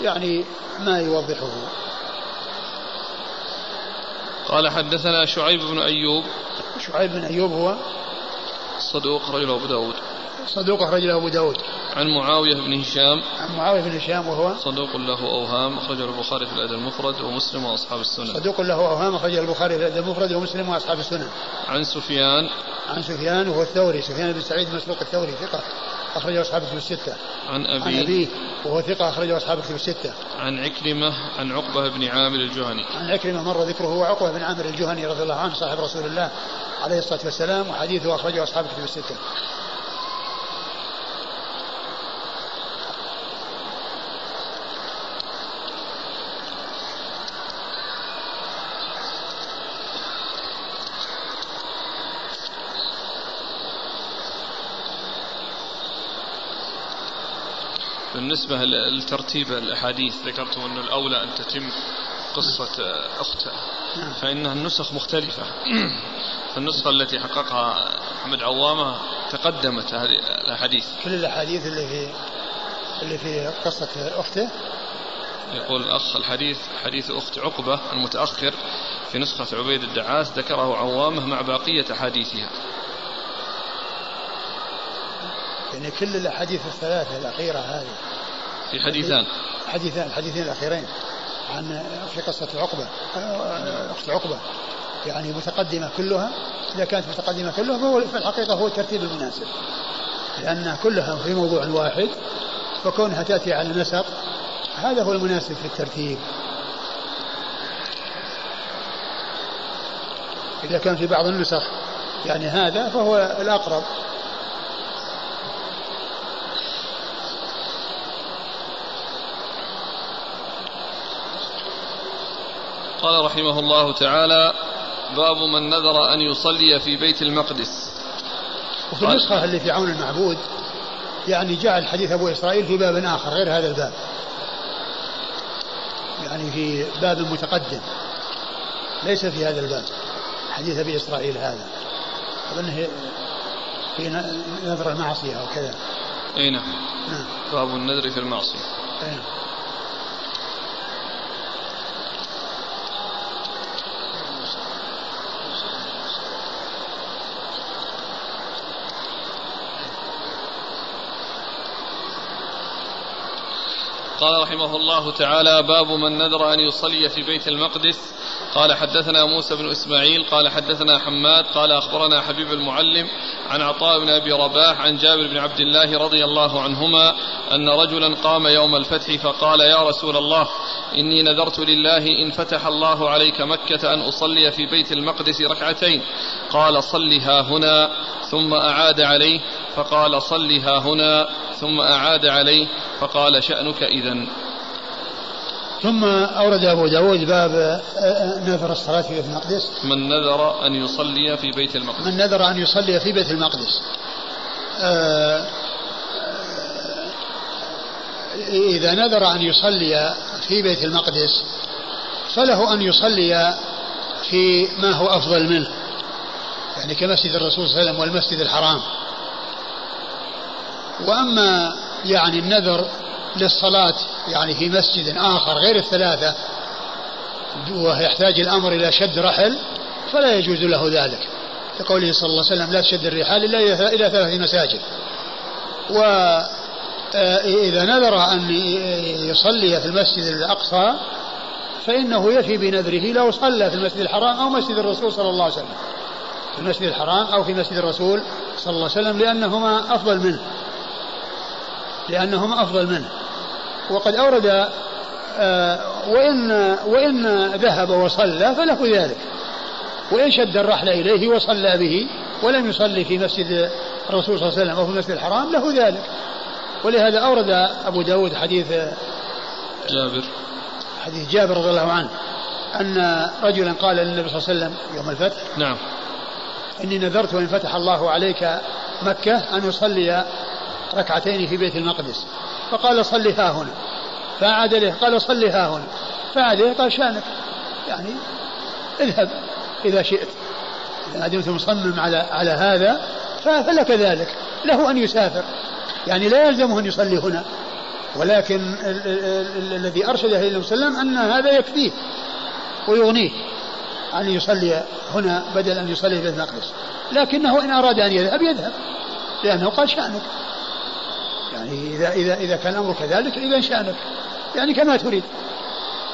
يعني ما يوضحه.
قال حدثنا شعيب بن أيوب.
شعيب بن أيوب هو؟
صدوق رجل أبو داود.
صدوق رجل أبو داود
عن معاوية بن هشام
عن معاوية بن هشام وهو
صدوق له أوهام أخرجه البخاري في الأدب المفرد ومسلم وأصحاب السنن
صدوق له أوهام أخرجه البخاري في الأدب المفرد ومسلم وأصحاب السنن
عن سفيان
عن سفيان وهو الثوري سفيان بن سعيد مسروق الثوري ثقة أخرجه أصحاب الكتب الستة.
عن أبي
عن أبيه وهو ثقة أخرجه أصحاب الكتب الستة.
عن عكرمة عن عقبة بن عامر الجهني.
عن عكرمة مر ذكره هو عقبة بن عامر الجهني رضي الله عنه صاحب رسول الله عليه الصلاة والسلام وحديثه أخرجه أصحاب الكتب الستة.
بالنسبة لترتيب الأحاديث ذكرتم أن الأولى أن تتم قصة أخته. نعم. فإنها النسخ مختلفة. فالنسخة التي حققها محمد عوامة تقدمت هذه الأحاديث.
كل الأحاديث اللي في اللي في قصة أخته؟
يقول الأخ الحديث حديث أخت عقبة المتأخر في نسخة عبيد الدعاس ذكره عوامة مع بقية أحاديثها.
يعني كل الأحاديث الثلاثة الأخيرة هذه.
في حديثان.
حديثان الحديثين الأخيرين عن في قصة عقبة. أخت عقبة. يعني متقدمة كلها. إذا كانت متقدمة كلها فهو في الحقيقة هو الترتيب المناسب. لأن كلها في موضوع واحد فكونها تأتي على نسق هذا هو المناسب في الترتيب. إذا كان في بعض النسخ يعني هذا فهو الأقرب.
قال رحمه الله تعالى باب من نذر أن يصلي في بيت المقدس.
وفي النسخة اللي في عون المعبود يعني جعل حديث أبو إسرائيل في باب آخر غير هذا الباب. يعني في باب متقدم ليس في هذا الباب. حديث أبي إسرائيل هذا. أظنه في نذر المعصية أو كذا.
أي نعم. نعم. باب النذر في المعصية. أي نعم. قال رحمه الله تعالى باب من نذر أن يصلي في بيت المقدس. قال حدثنا موسى بن إسماعيل قال حدثنا حماد قال أخبرنا حبيب المعلم عن عطاء بن أبي رباح عن جابر بن عبد الله رضي الله عنهما أن رجلا قام يوم الفتح فقال يا رسول الله إني نذرت لله إن فتح الله عليك مكة أن أصلي في بيت المقدس ركعتين. قال صلها هنا ثم أعاد عليه. فقال صلها هنا ثم أعاد عليه فقال شأنك إذا
ثم أورد أبو داود باب آه، آه، نذر الصلاة في بيت المقدس.
من نذر أن يصلي في بيت المقدس.
من نذر أن يصلي في بيت المقدس. آه، إذا نذر أن يصلي في بيت المقدس فله أن يصلي في ما هو أفضل منه يعني كمسجد الرسول صلى الله عليه وسلم والمسجد الحرام. وأما يعني النذر للصلاة يعني في مسجد آخر غير الثلاثة ويحتاج الأمر إلى شد رحل فلا يجوز له ذلك. لقوله صلى الله عليه وسلم لا تشد الرحال إلا إلى ثلاث مساجد. وإذا نذر أن يصلي في المسجد الأقصى فإنه يفي بنذره لو صلى في المسجد الحرام أو مسجد الرسول صلى الله عليه وسلم. في المسجد الحرام أو في مسجد الرسول صلى الله عليه وسلم لأنهما أفضل منه. لأنهما أفضل منه. وقد أورد آه، وإن وإن ذهب وصلى فله ذلك. وإن شد الرحل إليه وصلى به ولم يصلي في مسجد الرسول صلى الله عليه وسلم أو في المسجد الحرام له ذلك. ولهذا أورد أبو داود حديث
جابر.
حديث جابر رضي الله عنه أن رجلا قال للنبي صلى الله عليه وسلم يوم الفتح
نعم.
إني نذرت وإن فتح الله عليك مكة أن أصلي ركعتين في بيت المقدس. فقال صلي ها هنا. فعاد له قال صلي ها هنا. فعاد له قال شانك. يعني اذهب إذا شئت. إذا دمت مصمم على على هذا فلك ذلك. له أن يسافر. يعني لا يلزمه أن يصلي هنا. ولكن الذي أرشده إلى وسلم أن هذا يكفيه ويغنيه أن يصلي هنا بدل أن يصلي في المقدس. لكنه إن أراد أن يذهب يذهب. لأنه قال شأنك. يعني إذا إذا إذا كان الأمر كذلك إذا شأنك يعني كما تريد.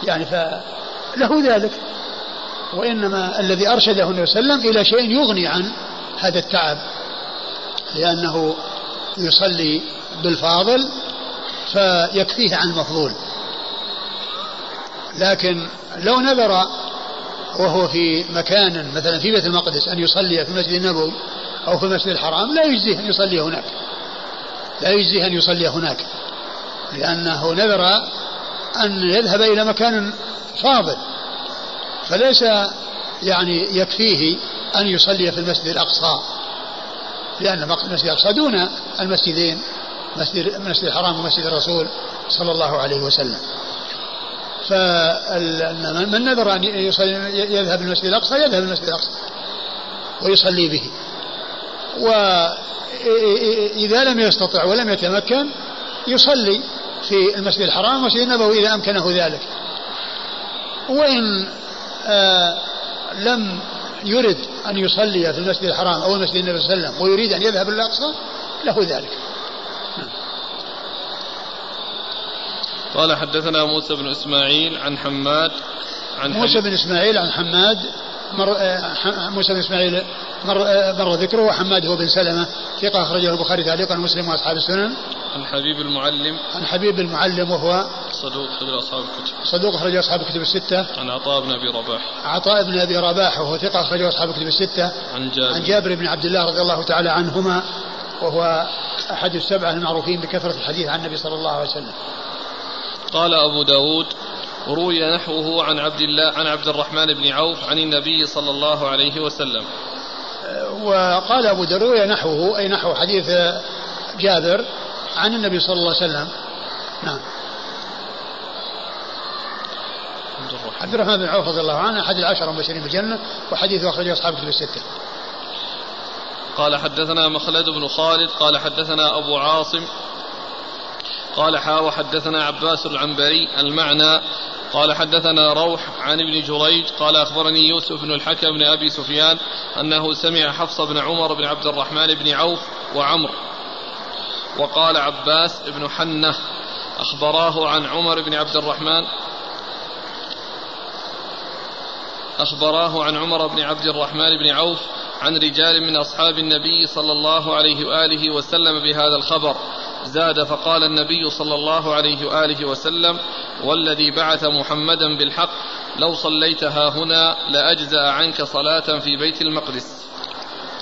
يعني فله ذلك. وإنما الذي أرشده النبي صلى الله عليه وسلم إلى شيء يغني عن هذا التعب. لأنه يصلي بالفاضل فيكفيه عن المفضول. لكن لو نذر وهو في مكان مثلا في بيت المقدس أن يصلي في المسجد النبوي أو في المسجد الحرام لا يجزيه أن يصلي هناك. لا يجزيه أن يصلي هناك؟ لأنه نذر أن يذهب إلى مكان فاضل. فليس يعني يكفيه أن يصلي في المسجد الأقصى لأن المسجد الأقصى دون المسجدين مسجد المسجد الحرام ومسجد الرسول صلى الله عليه وسلم. فمن نذر أن يذهب المسجد الأقصى يذهب المسجد الأقصى ويصلي به. وإذا لم يستطع ولم يتمكن يصلي في المسجد الحرام والمسجد النبوي إذا أمكنه ذلك. وإن آه لم يرد أن يصلي في المسجد الحرام أو المسجد النبي صلى الله عليه وسلم ويريد أن يذهب إلى الأقصى له ذلك.
قال حدثنا موسى بن إسماعيل عن حماد
عن موسى بن إسماعيل عن حماد مر آه، موسى بن إسماعيل مر, آه، مر ذكره وحماد هو بن سلمة ثقة أخرجه البخاري تعليقا ومسلم وأصحاب السنن.
عن حبيب المعلم
عن حبيب المعلم وهو
صدوق اخرج أصحاب الكتب
صدوق اخرج أصحاب الكتب الستة.
عن عطاء بن أبي رباح
عطاء بن أبي رباح وهو ثقة أخرجه أصحاب الكتب الستة.
عن جابر
عن جابر بن عبد الله رضي الله تعالى عنهما وهو أحد السبعة المعروفين بكثرة الحديث عن النبي صلى الله عليه وسلم.
قال أبو داود روي نحوه عن عبد الله عن عبد الرحمن بن عوف عن النبي صلى الله عليه وسلم.
وقال أبو دروية نحوه أي نحو حديث جابر عن النبي صلى الله عليه وسلم. نعم. عبد الرحمن. بن عوف رضي الله عنه أحد العشرة المبشرين بالجنة وحديثه أخرجه أصحاب كتب الستة.
قال حدثنا مخلد بن خالد قال حدثنا أبو عاصم قال حا وحدثنا عباس العنبري المعنى قال حدثنا روح عن ابن جريج قال أخبرني يوسف بن الحكم بن أبي سفيان أنه سمع حفص بن عمر بن عبد الرحمن بن عوف وعمر. وقال عباس بن حنة أخبراه عن عمر بن عبد الرحمن أخبراه عن عمر بن عبد الرحمن بن عوف عن رجال من أصحاب النبي صلى الله عليه وآله وسلم بهذا الخبر. زاد فقال النبي صلى الله عليه وآله وسلم والذي بعث محمدا بالحق لو صليتها هنا لأجزأ عنك صلاة في بيت المقدس.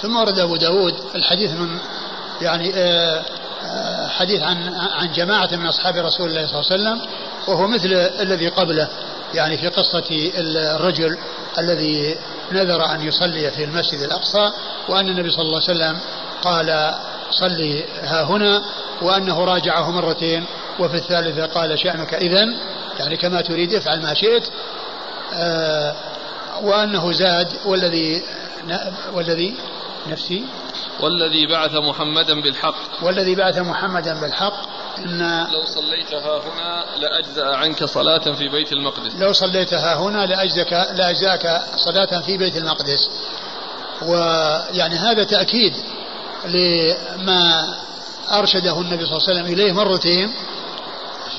ثم ورد أبو داود الحديث من يعني آه، آه، حديث عن عن جماعة من أصحاب رسول الله صلى الله عليه وسلم وهو مثل الذي قبله يعني في قصة الرجل الذي نذر أن يصلي في المسجد الأقصى وأن النبي صلى الله عليه وسلم قال صلي ها هنا وأنه راجعه مرتين وفي الثالثة قال شأنك إذن يعني كما تريد افعل ما شئت. آه وأنه زاد والذي والذي نفسي؟
والذي بعث محمدا بالحق.
والذي بعث محمدا بالحق. إن
لو صليتها هنا لأجزأ عنك صلاة في بيت المقدس.
لو صليتها هنا لأجزك لأجزاك صلاة في بيت المقدس. ويعني هذا تأكيد لما أرشده النبي صلى الله عليه وسلم إليه مرتين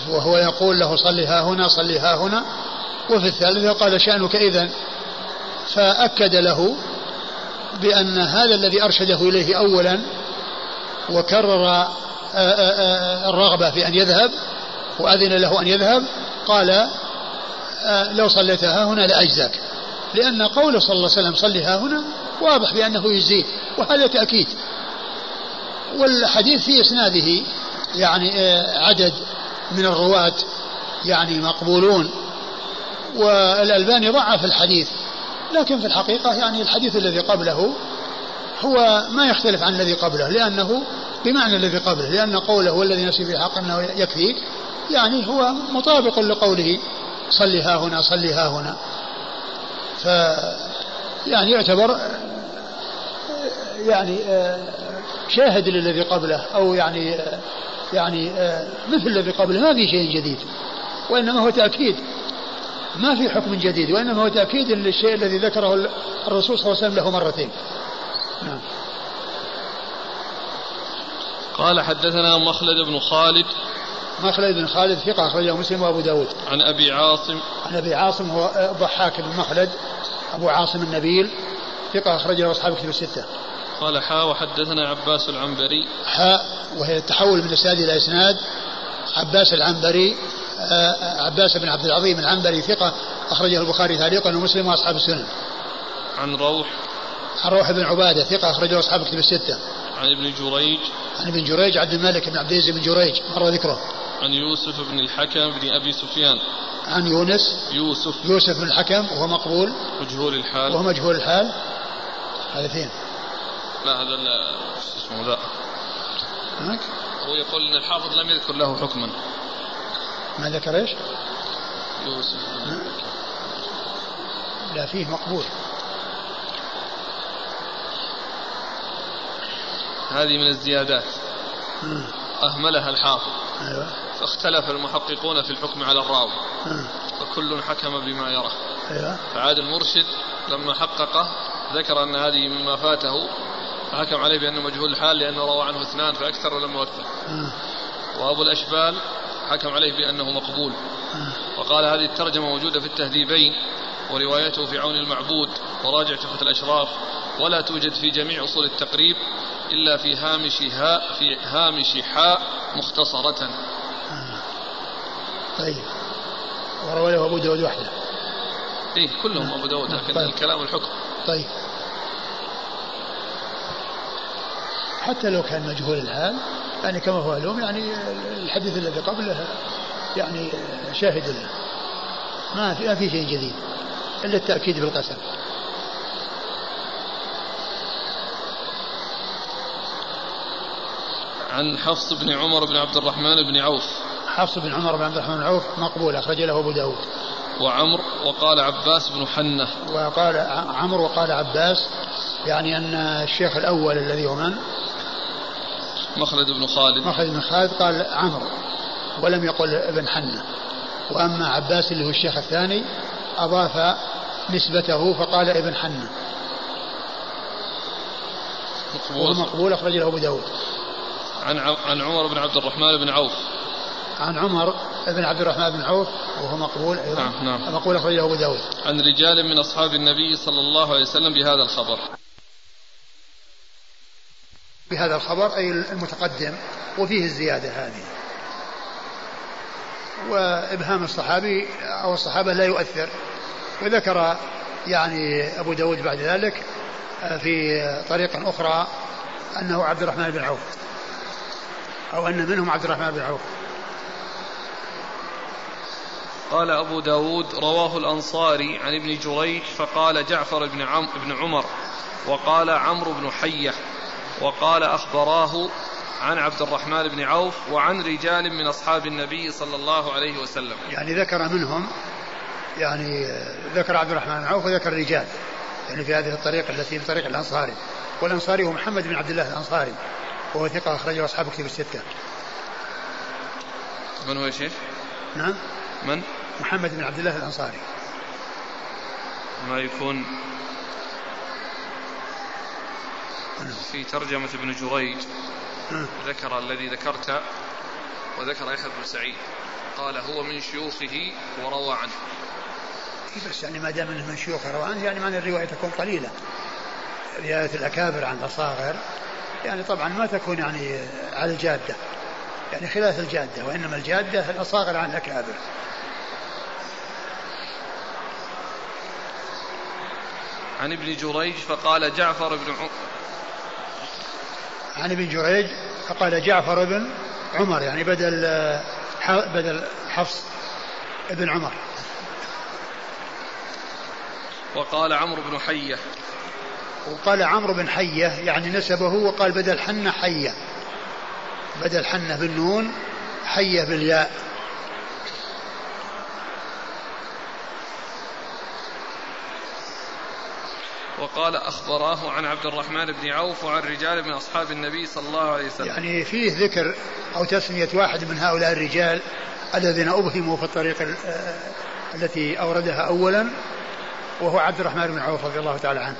وهو يقول له صلي ها هنا صلي ها هنا. وفي الثالثة قال شأنك إذا فأكد له بأن هذا الذي أرشده إليه أولا وكرر آه، آه، آه، الرغبة في أن يذهب وأذن له أن يذهب قال لو صليتها هنا لأجزاك. لأن قوله صلى الله عليه وسلم صلي ها هنا واضح بأنه يجزيك وهذا تأكيد. والحديث في إسناده يعني عدد من الرواة يعني مقبولون والألباني ضعف الحديث لكن في الحقيقة يعني الحديث الذي قبله هو ما يختلف عن الذي قبله لأنه بمعنى الذي قبله لأن قوله والذي نفسي في حق أنه يكفيك يعني هو مطابق لقوله صلي ها هنا صلي ها هنا. ف يعني يعتبر يعني شاهد للذي قبله أو يعني يعني مثل الذي قبله. ما في شيء جديد. وإنما هو تأكيد. ما في حكم جديد. وإنما هو تأكيد للشيء الذي ذكره الرسول صلى الله عليه وسلم له مرتين. نعم.
قال حدثنا مخلد بن خالد.
مخلد بن خالد ثقة أخرجه مسلم وأبو داود.
عن أبي عاصم.
عن أبي عاصم هو ضحاك بن مخلد. أبو عاصم النبيل. ثقة أخرجه أصحاب كتب الستة.
قال حاء وحدثنا عباس العنبري
حاء وهي التحول من إسناد إلى إسناد عباس العنبري آه، عباس بن عبد العظيم العنبري ثقة أخرجه البخاري تعليقا ومسلم وأصحاب السنن.
عن روح
عن روح بن عبادة ثقة أخرجه أصحاب كتب الستة.
عن ابن جريج
عن ابن جريج عبد الملك بن عبد العزيز بن جريج مر ذكره.
عن يوسف بن الحكم بن أبي سفيان.
عن يونس
يوسف
يوسف بن الحكم وهو مقبول
مجهول الحال
وهو مجهول الحال هذا فين؟
لا هذا اسمه ذا
هناك؟
هو يقول إن الحافظ لم يذكر له حكما.
ما ذكر إيش؟
يوسف
لا فيه مقبول.
هذه من الزيادات. أهملها الحافظ.
أيوة.
فاختلف المحققون في الحكم على الراوي. فكل حكم بما يرى.
أيوة.
فعاد المرشد لما حققه ذكر أن هذه مما فاته فحكم عليه بأنه مجهول الحال لأنه روى عنه اثنان فأكثر ولم يوثق. وأبو الأشبال حكم عليه بأنه مقبول. وقال هذه الترجمة موجودة في التهذيبين وروايته في عون المعبود وراجع تحفة الأشراف ولا توجد في جميع أصول التقريب إلا في هامش هاء في هامش حاء مختصرة.
طيب. ورواه أبو داود وحده.
إيه كلهم أبو داود لكن طيب. الكلام الحكم.
طيب. حتى لو كان مجهول الحال يعني كما هو معلوم يعني الحديث الذي قبله يعني شاهد له. ما في ما في شيء جديد إلا التأكيد بالقسم.
عن حفص بن عمر بن عبد الرحمن بن عوف.
حفص بن عمر بن عبد الرحمن بن عوف مقبول أخرج له أبو داود.
وعمر وقال عباس بن حنة.
وقال عمرو وقال عباس يعني أن الشيخ الأول الذي هو من؟
مخلد بن خالد.
مخلد بن خالد قال عمرو ولم يقل ابن حنة. وأما عباس اللي هو الشيخ الثاني أضاف نسبته فقال ابن حنة. مقبول. مقبول أخرج له أبو داود.
عن عن عمر بن عبد الرحمن بن عوف.
عن عمر بن عبد الرحمن بن عوف وهو مقبول أيضا.
نعم نعم.
مقبول اخرجه أبو داود.
عن رجال من أصحاب النبي صلى الله عليه وسلم بهذا الخبر.
بهذا الخبر أي المتقدم وفيه الزيادة هذه. وإبهام الصحابي أو الصحابة لا يؤثر. وذكر يعني أبو داود بعد ذلك في طريق أخرى أنه عبد الرحمن بن عوف. أو أن منهم عبد الرحمن بن عوف.
قال أبو داود رواه الأنصاري عن ابن جريج فقال جعفر بن, عم بن عمر وقال عمرو بن حية. وقال أخبراه عن عبد الرحمن بن عوف وعن رجال من أصحاب النبي صلى الله عليه وسلم
يعني ذكر منهم يعني ذكر عبد الرحمن بن عوف وذكر رجال يعني في هذه الطريقة التي من طريق الأنصاري والأنصاري هو محمد بن عبد الله الأنصاري وهو ثقة أخرجه أصحاب كتب الستة.
من هو يا شيخ؟
نعم
من؟
محمد بن عبد الله الأنصاري.
ما يكون في ترجمة ابن جريج. ذكر الذي ذكرت وذكر يحيى بن سعيد. قال هو من شيوخه وروى عنه.
بس يعني ما دام إنه من شيوخه روى عنه يعني معنى الرواية تكون قليلة. رواية الأكابر عن الأصاغر يعني طبعا ما تكون يعني على الجادة. يعني خلاف الجادة وإنما الجادة الأصاغر عن الأكابر.
عن ابن جريج فقال جعفر بن
عن ابن جريج فقال جعفر بن عمر يعني بدل بدل حفص ابن عمر.
وقال عمرو بن حية.
وقال عمرو بن حية يعني نسبه وقال بدل حنة حية. بدل حنة بالنون حية بالياء.
وقال أخبراه عن عبد الرحمن بن عوف وعن رجال من أصحاب النبي صلى الله عليه وسلم.
يعني فيه ذكر أو تسمية واحد من هؤلاء الرجال الذين أبهموا في الطريق التي أوردها أولا وهو عبد الرحمن بن عوف رضي الله تعالى عنه.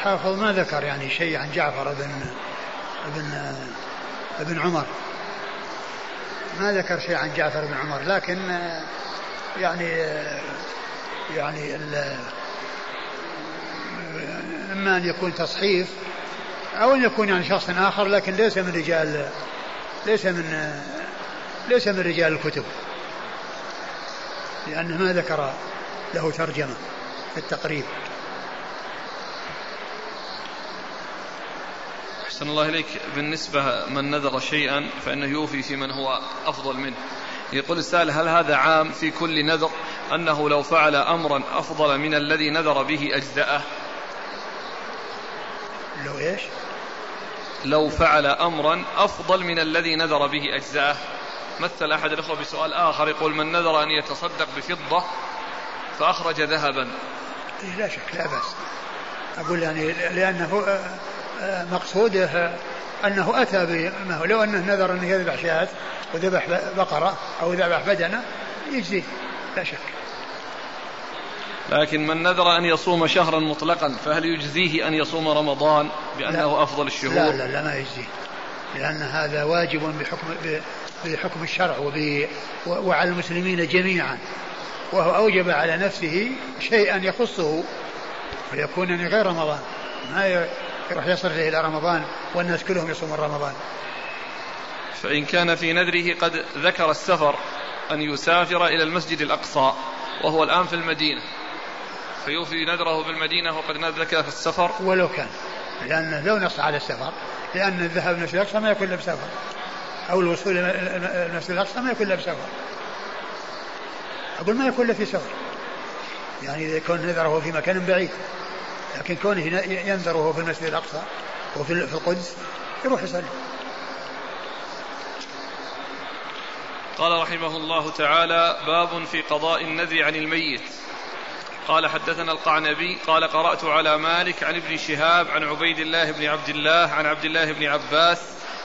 والحافظ ما ذكر يعني شيء عن جعفر بن بن بن عمر. ما ذكر شيء عن جعفر بن عمر لكن يعني يعني إما أن يكون تصحيف أو أن يكون يعني شخص آخر لكن ليس من رجال ليس من ليس من رجال الكتب. لأنه ما ذكر له ترجمة في التقريب.
أحسن الله إليك. بالنسبة من نذر شيئا فإنه يوفي في من هو أفضل منه. يقول السائل هل هذا عام في كل نذر؟ أنه لو فعل أمرا أفضل من الذي نذر به أجزأه.
لو إيش؟
لو فعل أمرا أفضل من الذي نذر به أجزأه. مثل أحد الأخوة بسؤال آخر يقول من نذر أن يتصدق بفضة فأخرج ذهبا.
إيه لا شك لا بأس. أقول يعني لأنه مقصوده أنه أتى بما لو أنه نذر أنه يذبح شاة وذبح بقرة أو ذبح بدنة يجزيه لا شك.
لكن من نذر أن يصوم شهرا مطلقا فهل يجزيه أن يصوم رمضان بأنه لا. أفضل الشهور؟
لا لا لا ما يجزيه لأن هذا واجب بحكم بحكم الشرع وعلى المسلمين جميعا. وهو أوجب على نفسه شيئا يخصه فيكون غير رمضان. ما يروح يصرف إلى رمضان والناس كلهم يصومون رمضان.
فإن كان في نذره قد ذكر السفر أن يسافر إلى المسجد الأقصى وهو الآن في المدينة. فيوفي نذره بالمدينة وقد ذكر في السفر.
ولو كان لأن لو نص على السفر لأن الذهاب إلى المسجد الأقصى ما يكون له بسفر. أو الوصول إلى المسجد الأقصى ما يكون له بسفر. أقول ما يكون له في سفر. يعني إذا كان نذره في مكان بعيد. لكن كونه ينذر وهو في المسجد الأقصى وفي القدس يروح يصلي.
قال رحمه الله تعالى باب في قضاء النذر عن الميت. قال حدثنا القعنبي قال قرأت على مالك عن ابن شهاب عن عبيد الله بن عبد الله عن عبد الله بن عباس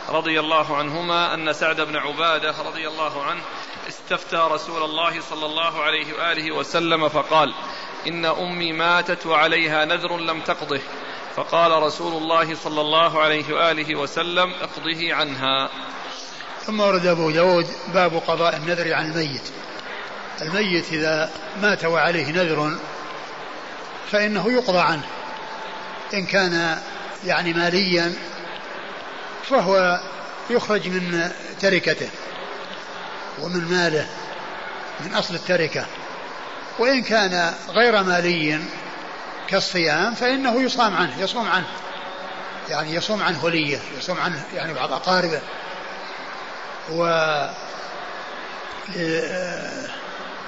رضي الله عنهما أن سعد بن عبادة رضي الله عنه استفتى رسول الله صلى الله عليه وآله وسلم فقال إن أمي ماتت وعليها نذر لم تقضه. فقال رسول الله صلى الله عليه وآله وسلم اقضه عنها.
ثم ورد أبو داود باب قضاء النذر عن الميت. الميت إذا مات وعليه نذر فإنه يقضى عنه. إن كان يعني ماليا فهو يخرج من تركته ومن ماله من أصل التركة. وإن كان غير مالي كالصيام فإنه يصام عنه يصوم عنه. يعني يصوم عنه وليه يصوم عنه يعني بعض أقاربه. و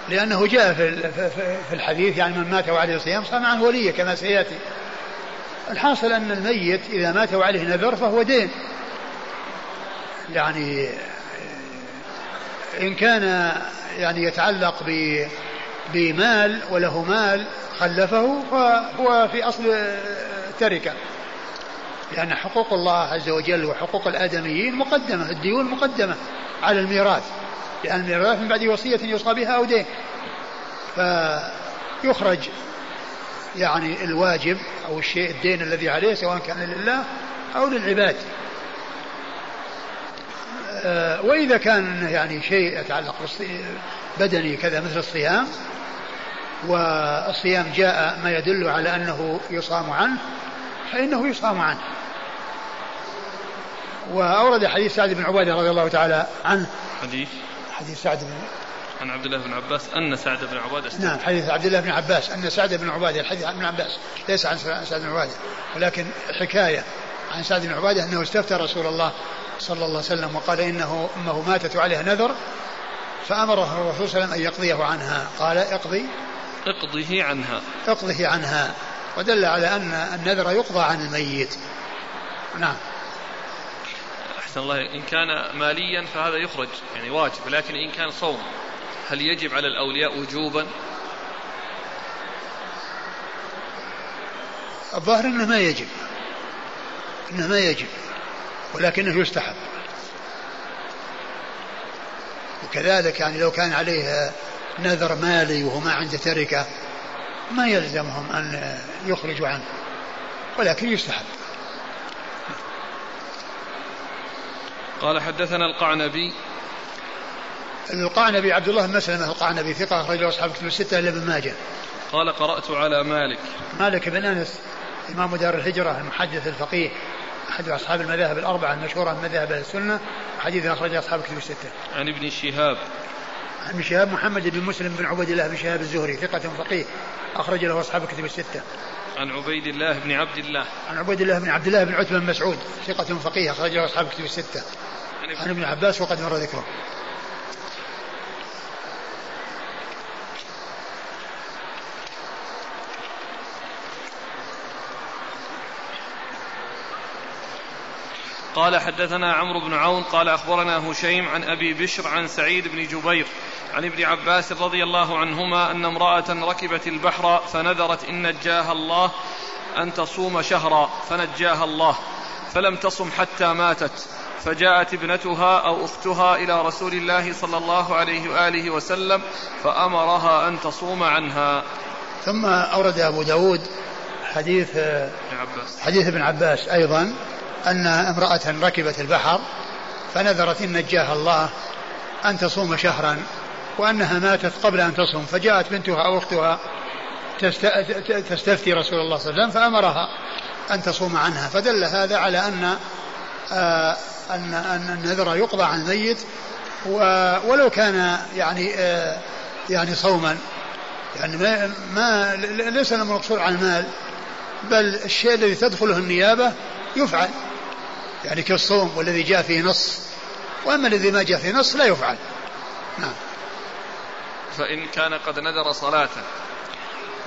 لأنه جاء في الحديث يعني من مات وعليه صيام صام عنه وليه كما سيأتي. الحاصل أن الميت إذا مات وعليه نذر فهو دين. يعني إن كان يعني يتعلق بمال وله مال خلفه فهو في أصل التركة لأن حقوق الله عز وجل وحقوق الآدميين مقدمة الديون مقدمة على الميراث لأن الميراث من بعد وصية يوصى بها أو دين. فيخرج يعني الواجب أو الشيء الدين الذي عليه سواء كان لله أو للعباد. آه، وإذا كان يعني شيء يتعلق بدني كذا مثل الصيام والصيام جاء ما يدل على أنه يصام عنه فإنه يصام عنه. وأورد حديث سعد بن عبادة رضي الله تعالى عنه.
حديث؟
حديث سعد بن
عن عبد الله بن عباس أن سعد بن عبادة
نعم حديث عبد الله بن عباس أن سعد بن عبادة الحديث عن ابن عباس ليس عن سعد بن عبادة ولكن حكاية عن سعد بن عبادة أنه استفتى رسول الله صلى الله عليه وسلم وقال إنه أمه ماتت وعليها نذر فأمره الرسول صلى الله عليه وسلم أن يقضيه عنها. قال اقضي
اقضه عنها.
اقضه عنها. ودل على أن النذر يقضى عن الميت. نعم.
أحسن الله. إن كان ماليا فهذا يخرج يعني واجب لكن إن كان صوم هل يجب على الأولياء وجوبا؟
الظاهر أنه ما يجب. أنه ما يجب ولكنه يستحب. وكذلك يعني لو كان عليه نذر مالي وهو ما عنده تركة ما يلزمهم أن يخرجوا عنه ولكن يستحب.
قال حدثنا القعنبي.
القعنبي عبد الله بن مسلمة القعنبي ثقة أخرج له أصحاب كتب الستة إلا ابن ماجه.
قال قرأت على مالك.
مالك بن أنس إمام دار الهجرة المحدث الفقيه أحد أصحاب المذاهب الأربعة المشهورة من مذاهب السنة حديث أخرج أصحاب كتب الستة.
عن ابن شهاب.
عن شهاب محمد بن مسلم بن عبد الله بن شهاب الزهري ثقة فقيه أخرج له أصحاب كتب الستة.
عن عبيد الله بن عبد الله
عن عبيد الله بن عبد الله بن عتبة بن مسعود ثقة فقيه أخرج له أصحاب كتب الستة. عن ابن عباس وقد مر ذكره.
قال حدثنا عمرو بن عون قال أخبرنا هشيم عن أبي بشر عن سعيد بن جبير عن ابن عباس رضي الله عنهما أن امرأة ركبت البحر فنذرت إن نجاها الله أن تصوم شهرا فنجاها الله فلم تصم حتى ماتت فجاءت ابنتها أو أختها إلى رسول الله صلى الله عليه وآله وسلم فأمرها أن تصوم عنها.
ثم أورد أبو داود حديث حديث ابن عباس أيضا أن امرأة ركبت البحر فنذرت إن نجاها الله أن تصوم شهرا وأنها ماتت قبل أن تصوم فجاءت بنتها أو أختها تستفتي رسول الله صلى الله عليه وسلم فأمرها أن تصوم عنها فدل هذا على أن آه أن أن النذر يقضى عن الميت ولو كان يعني آه يعني صوما. يعني ما, ما ليس المقصود عن المال بل الشيء الذي تدخله النيابة يفعل. يعني كالصوم والذي جاء فيه نص وأما الذي ما جاء فيه نص لا يفعل نعم
فإن كان قد نذر صلاة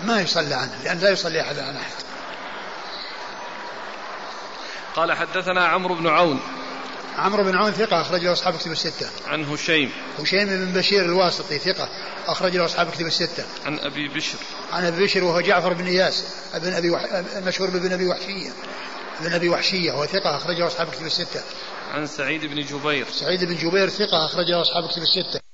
ما يصلى عنه لأن لا يصلي أحد عن أحد
قال حدثنا عمرو بن عون
عمرو بن عون ثقة أخرج له أصحاب كتب الستة.
عن هشيم.
هشيم بن بشير الواسطي ثقة أخرج له أصحاب كتب الستة.
عن أبي بشر.
عن أبي بشر وهو جعفر بن إياس ابن أبي وح... المشهور بابن أبي وحشية. ابن أبي وحشية وهو ثقة أخرجه أصحاب كتب الستة.
عن سعيد بن جبير.
سعيد بن جبير ثقة أخرجه أصحاب كتب الستة.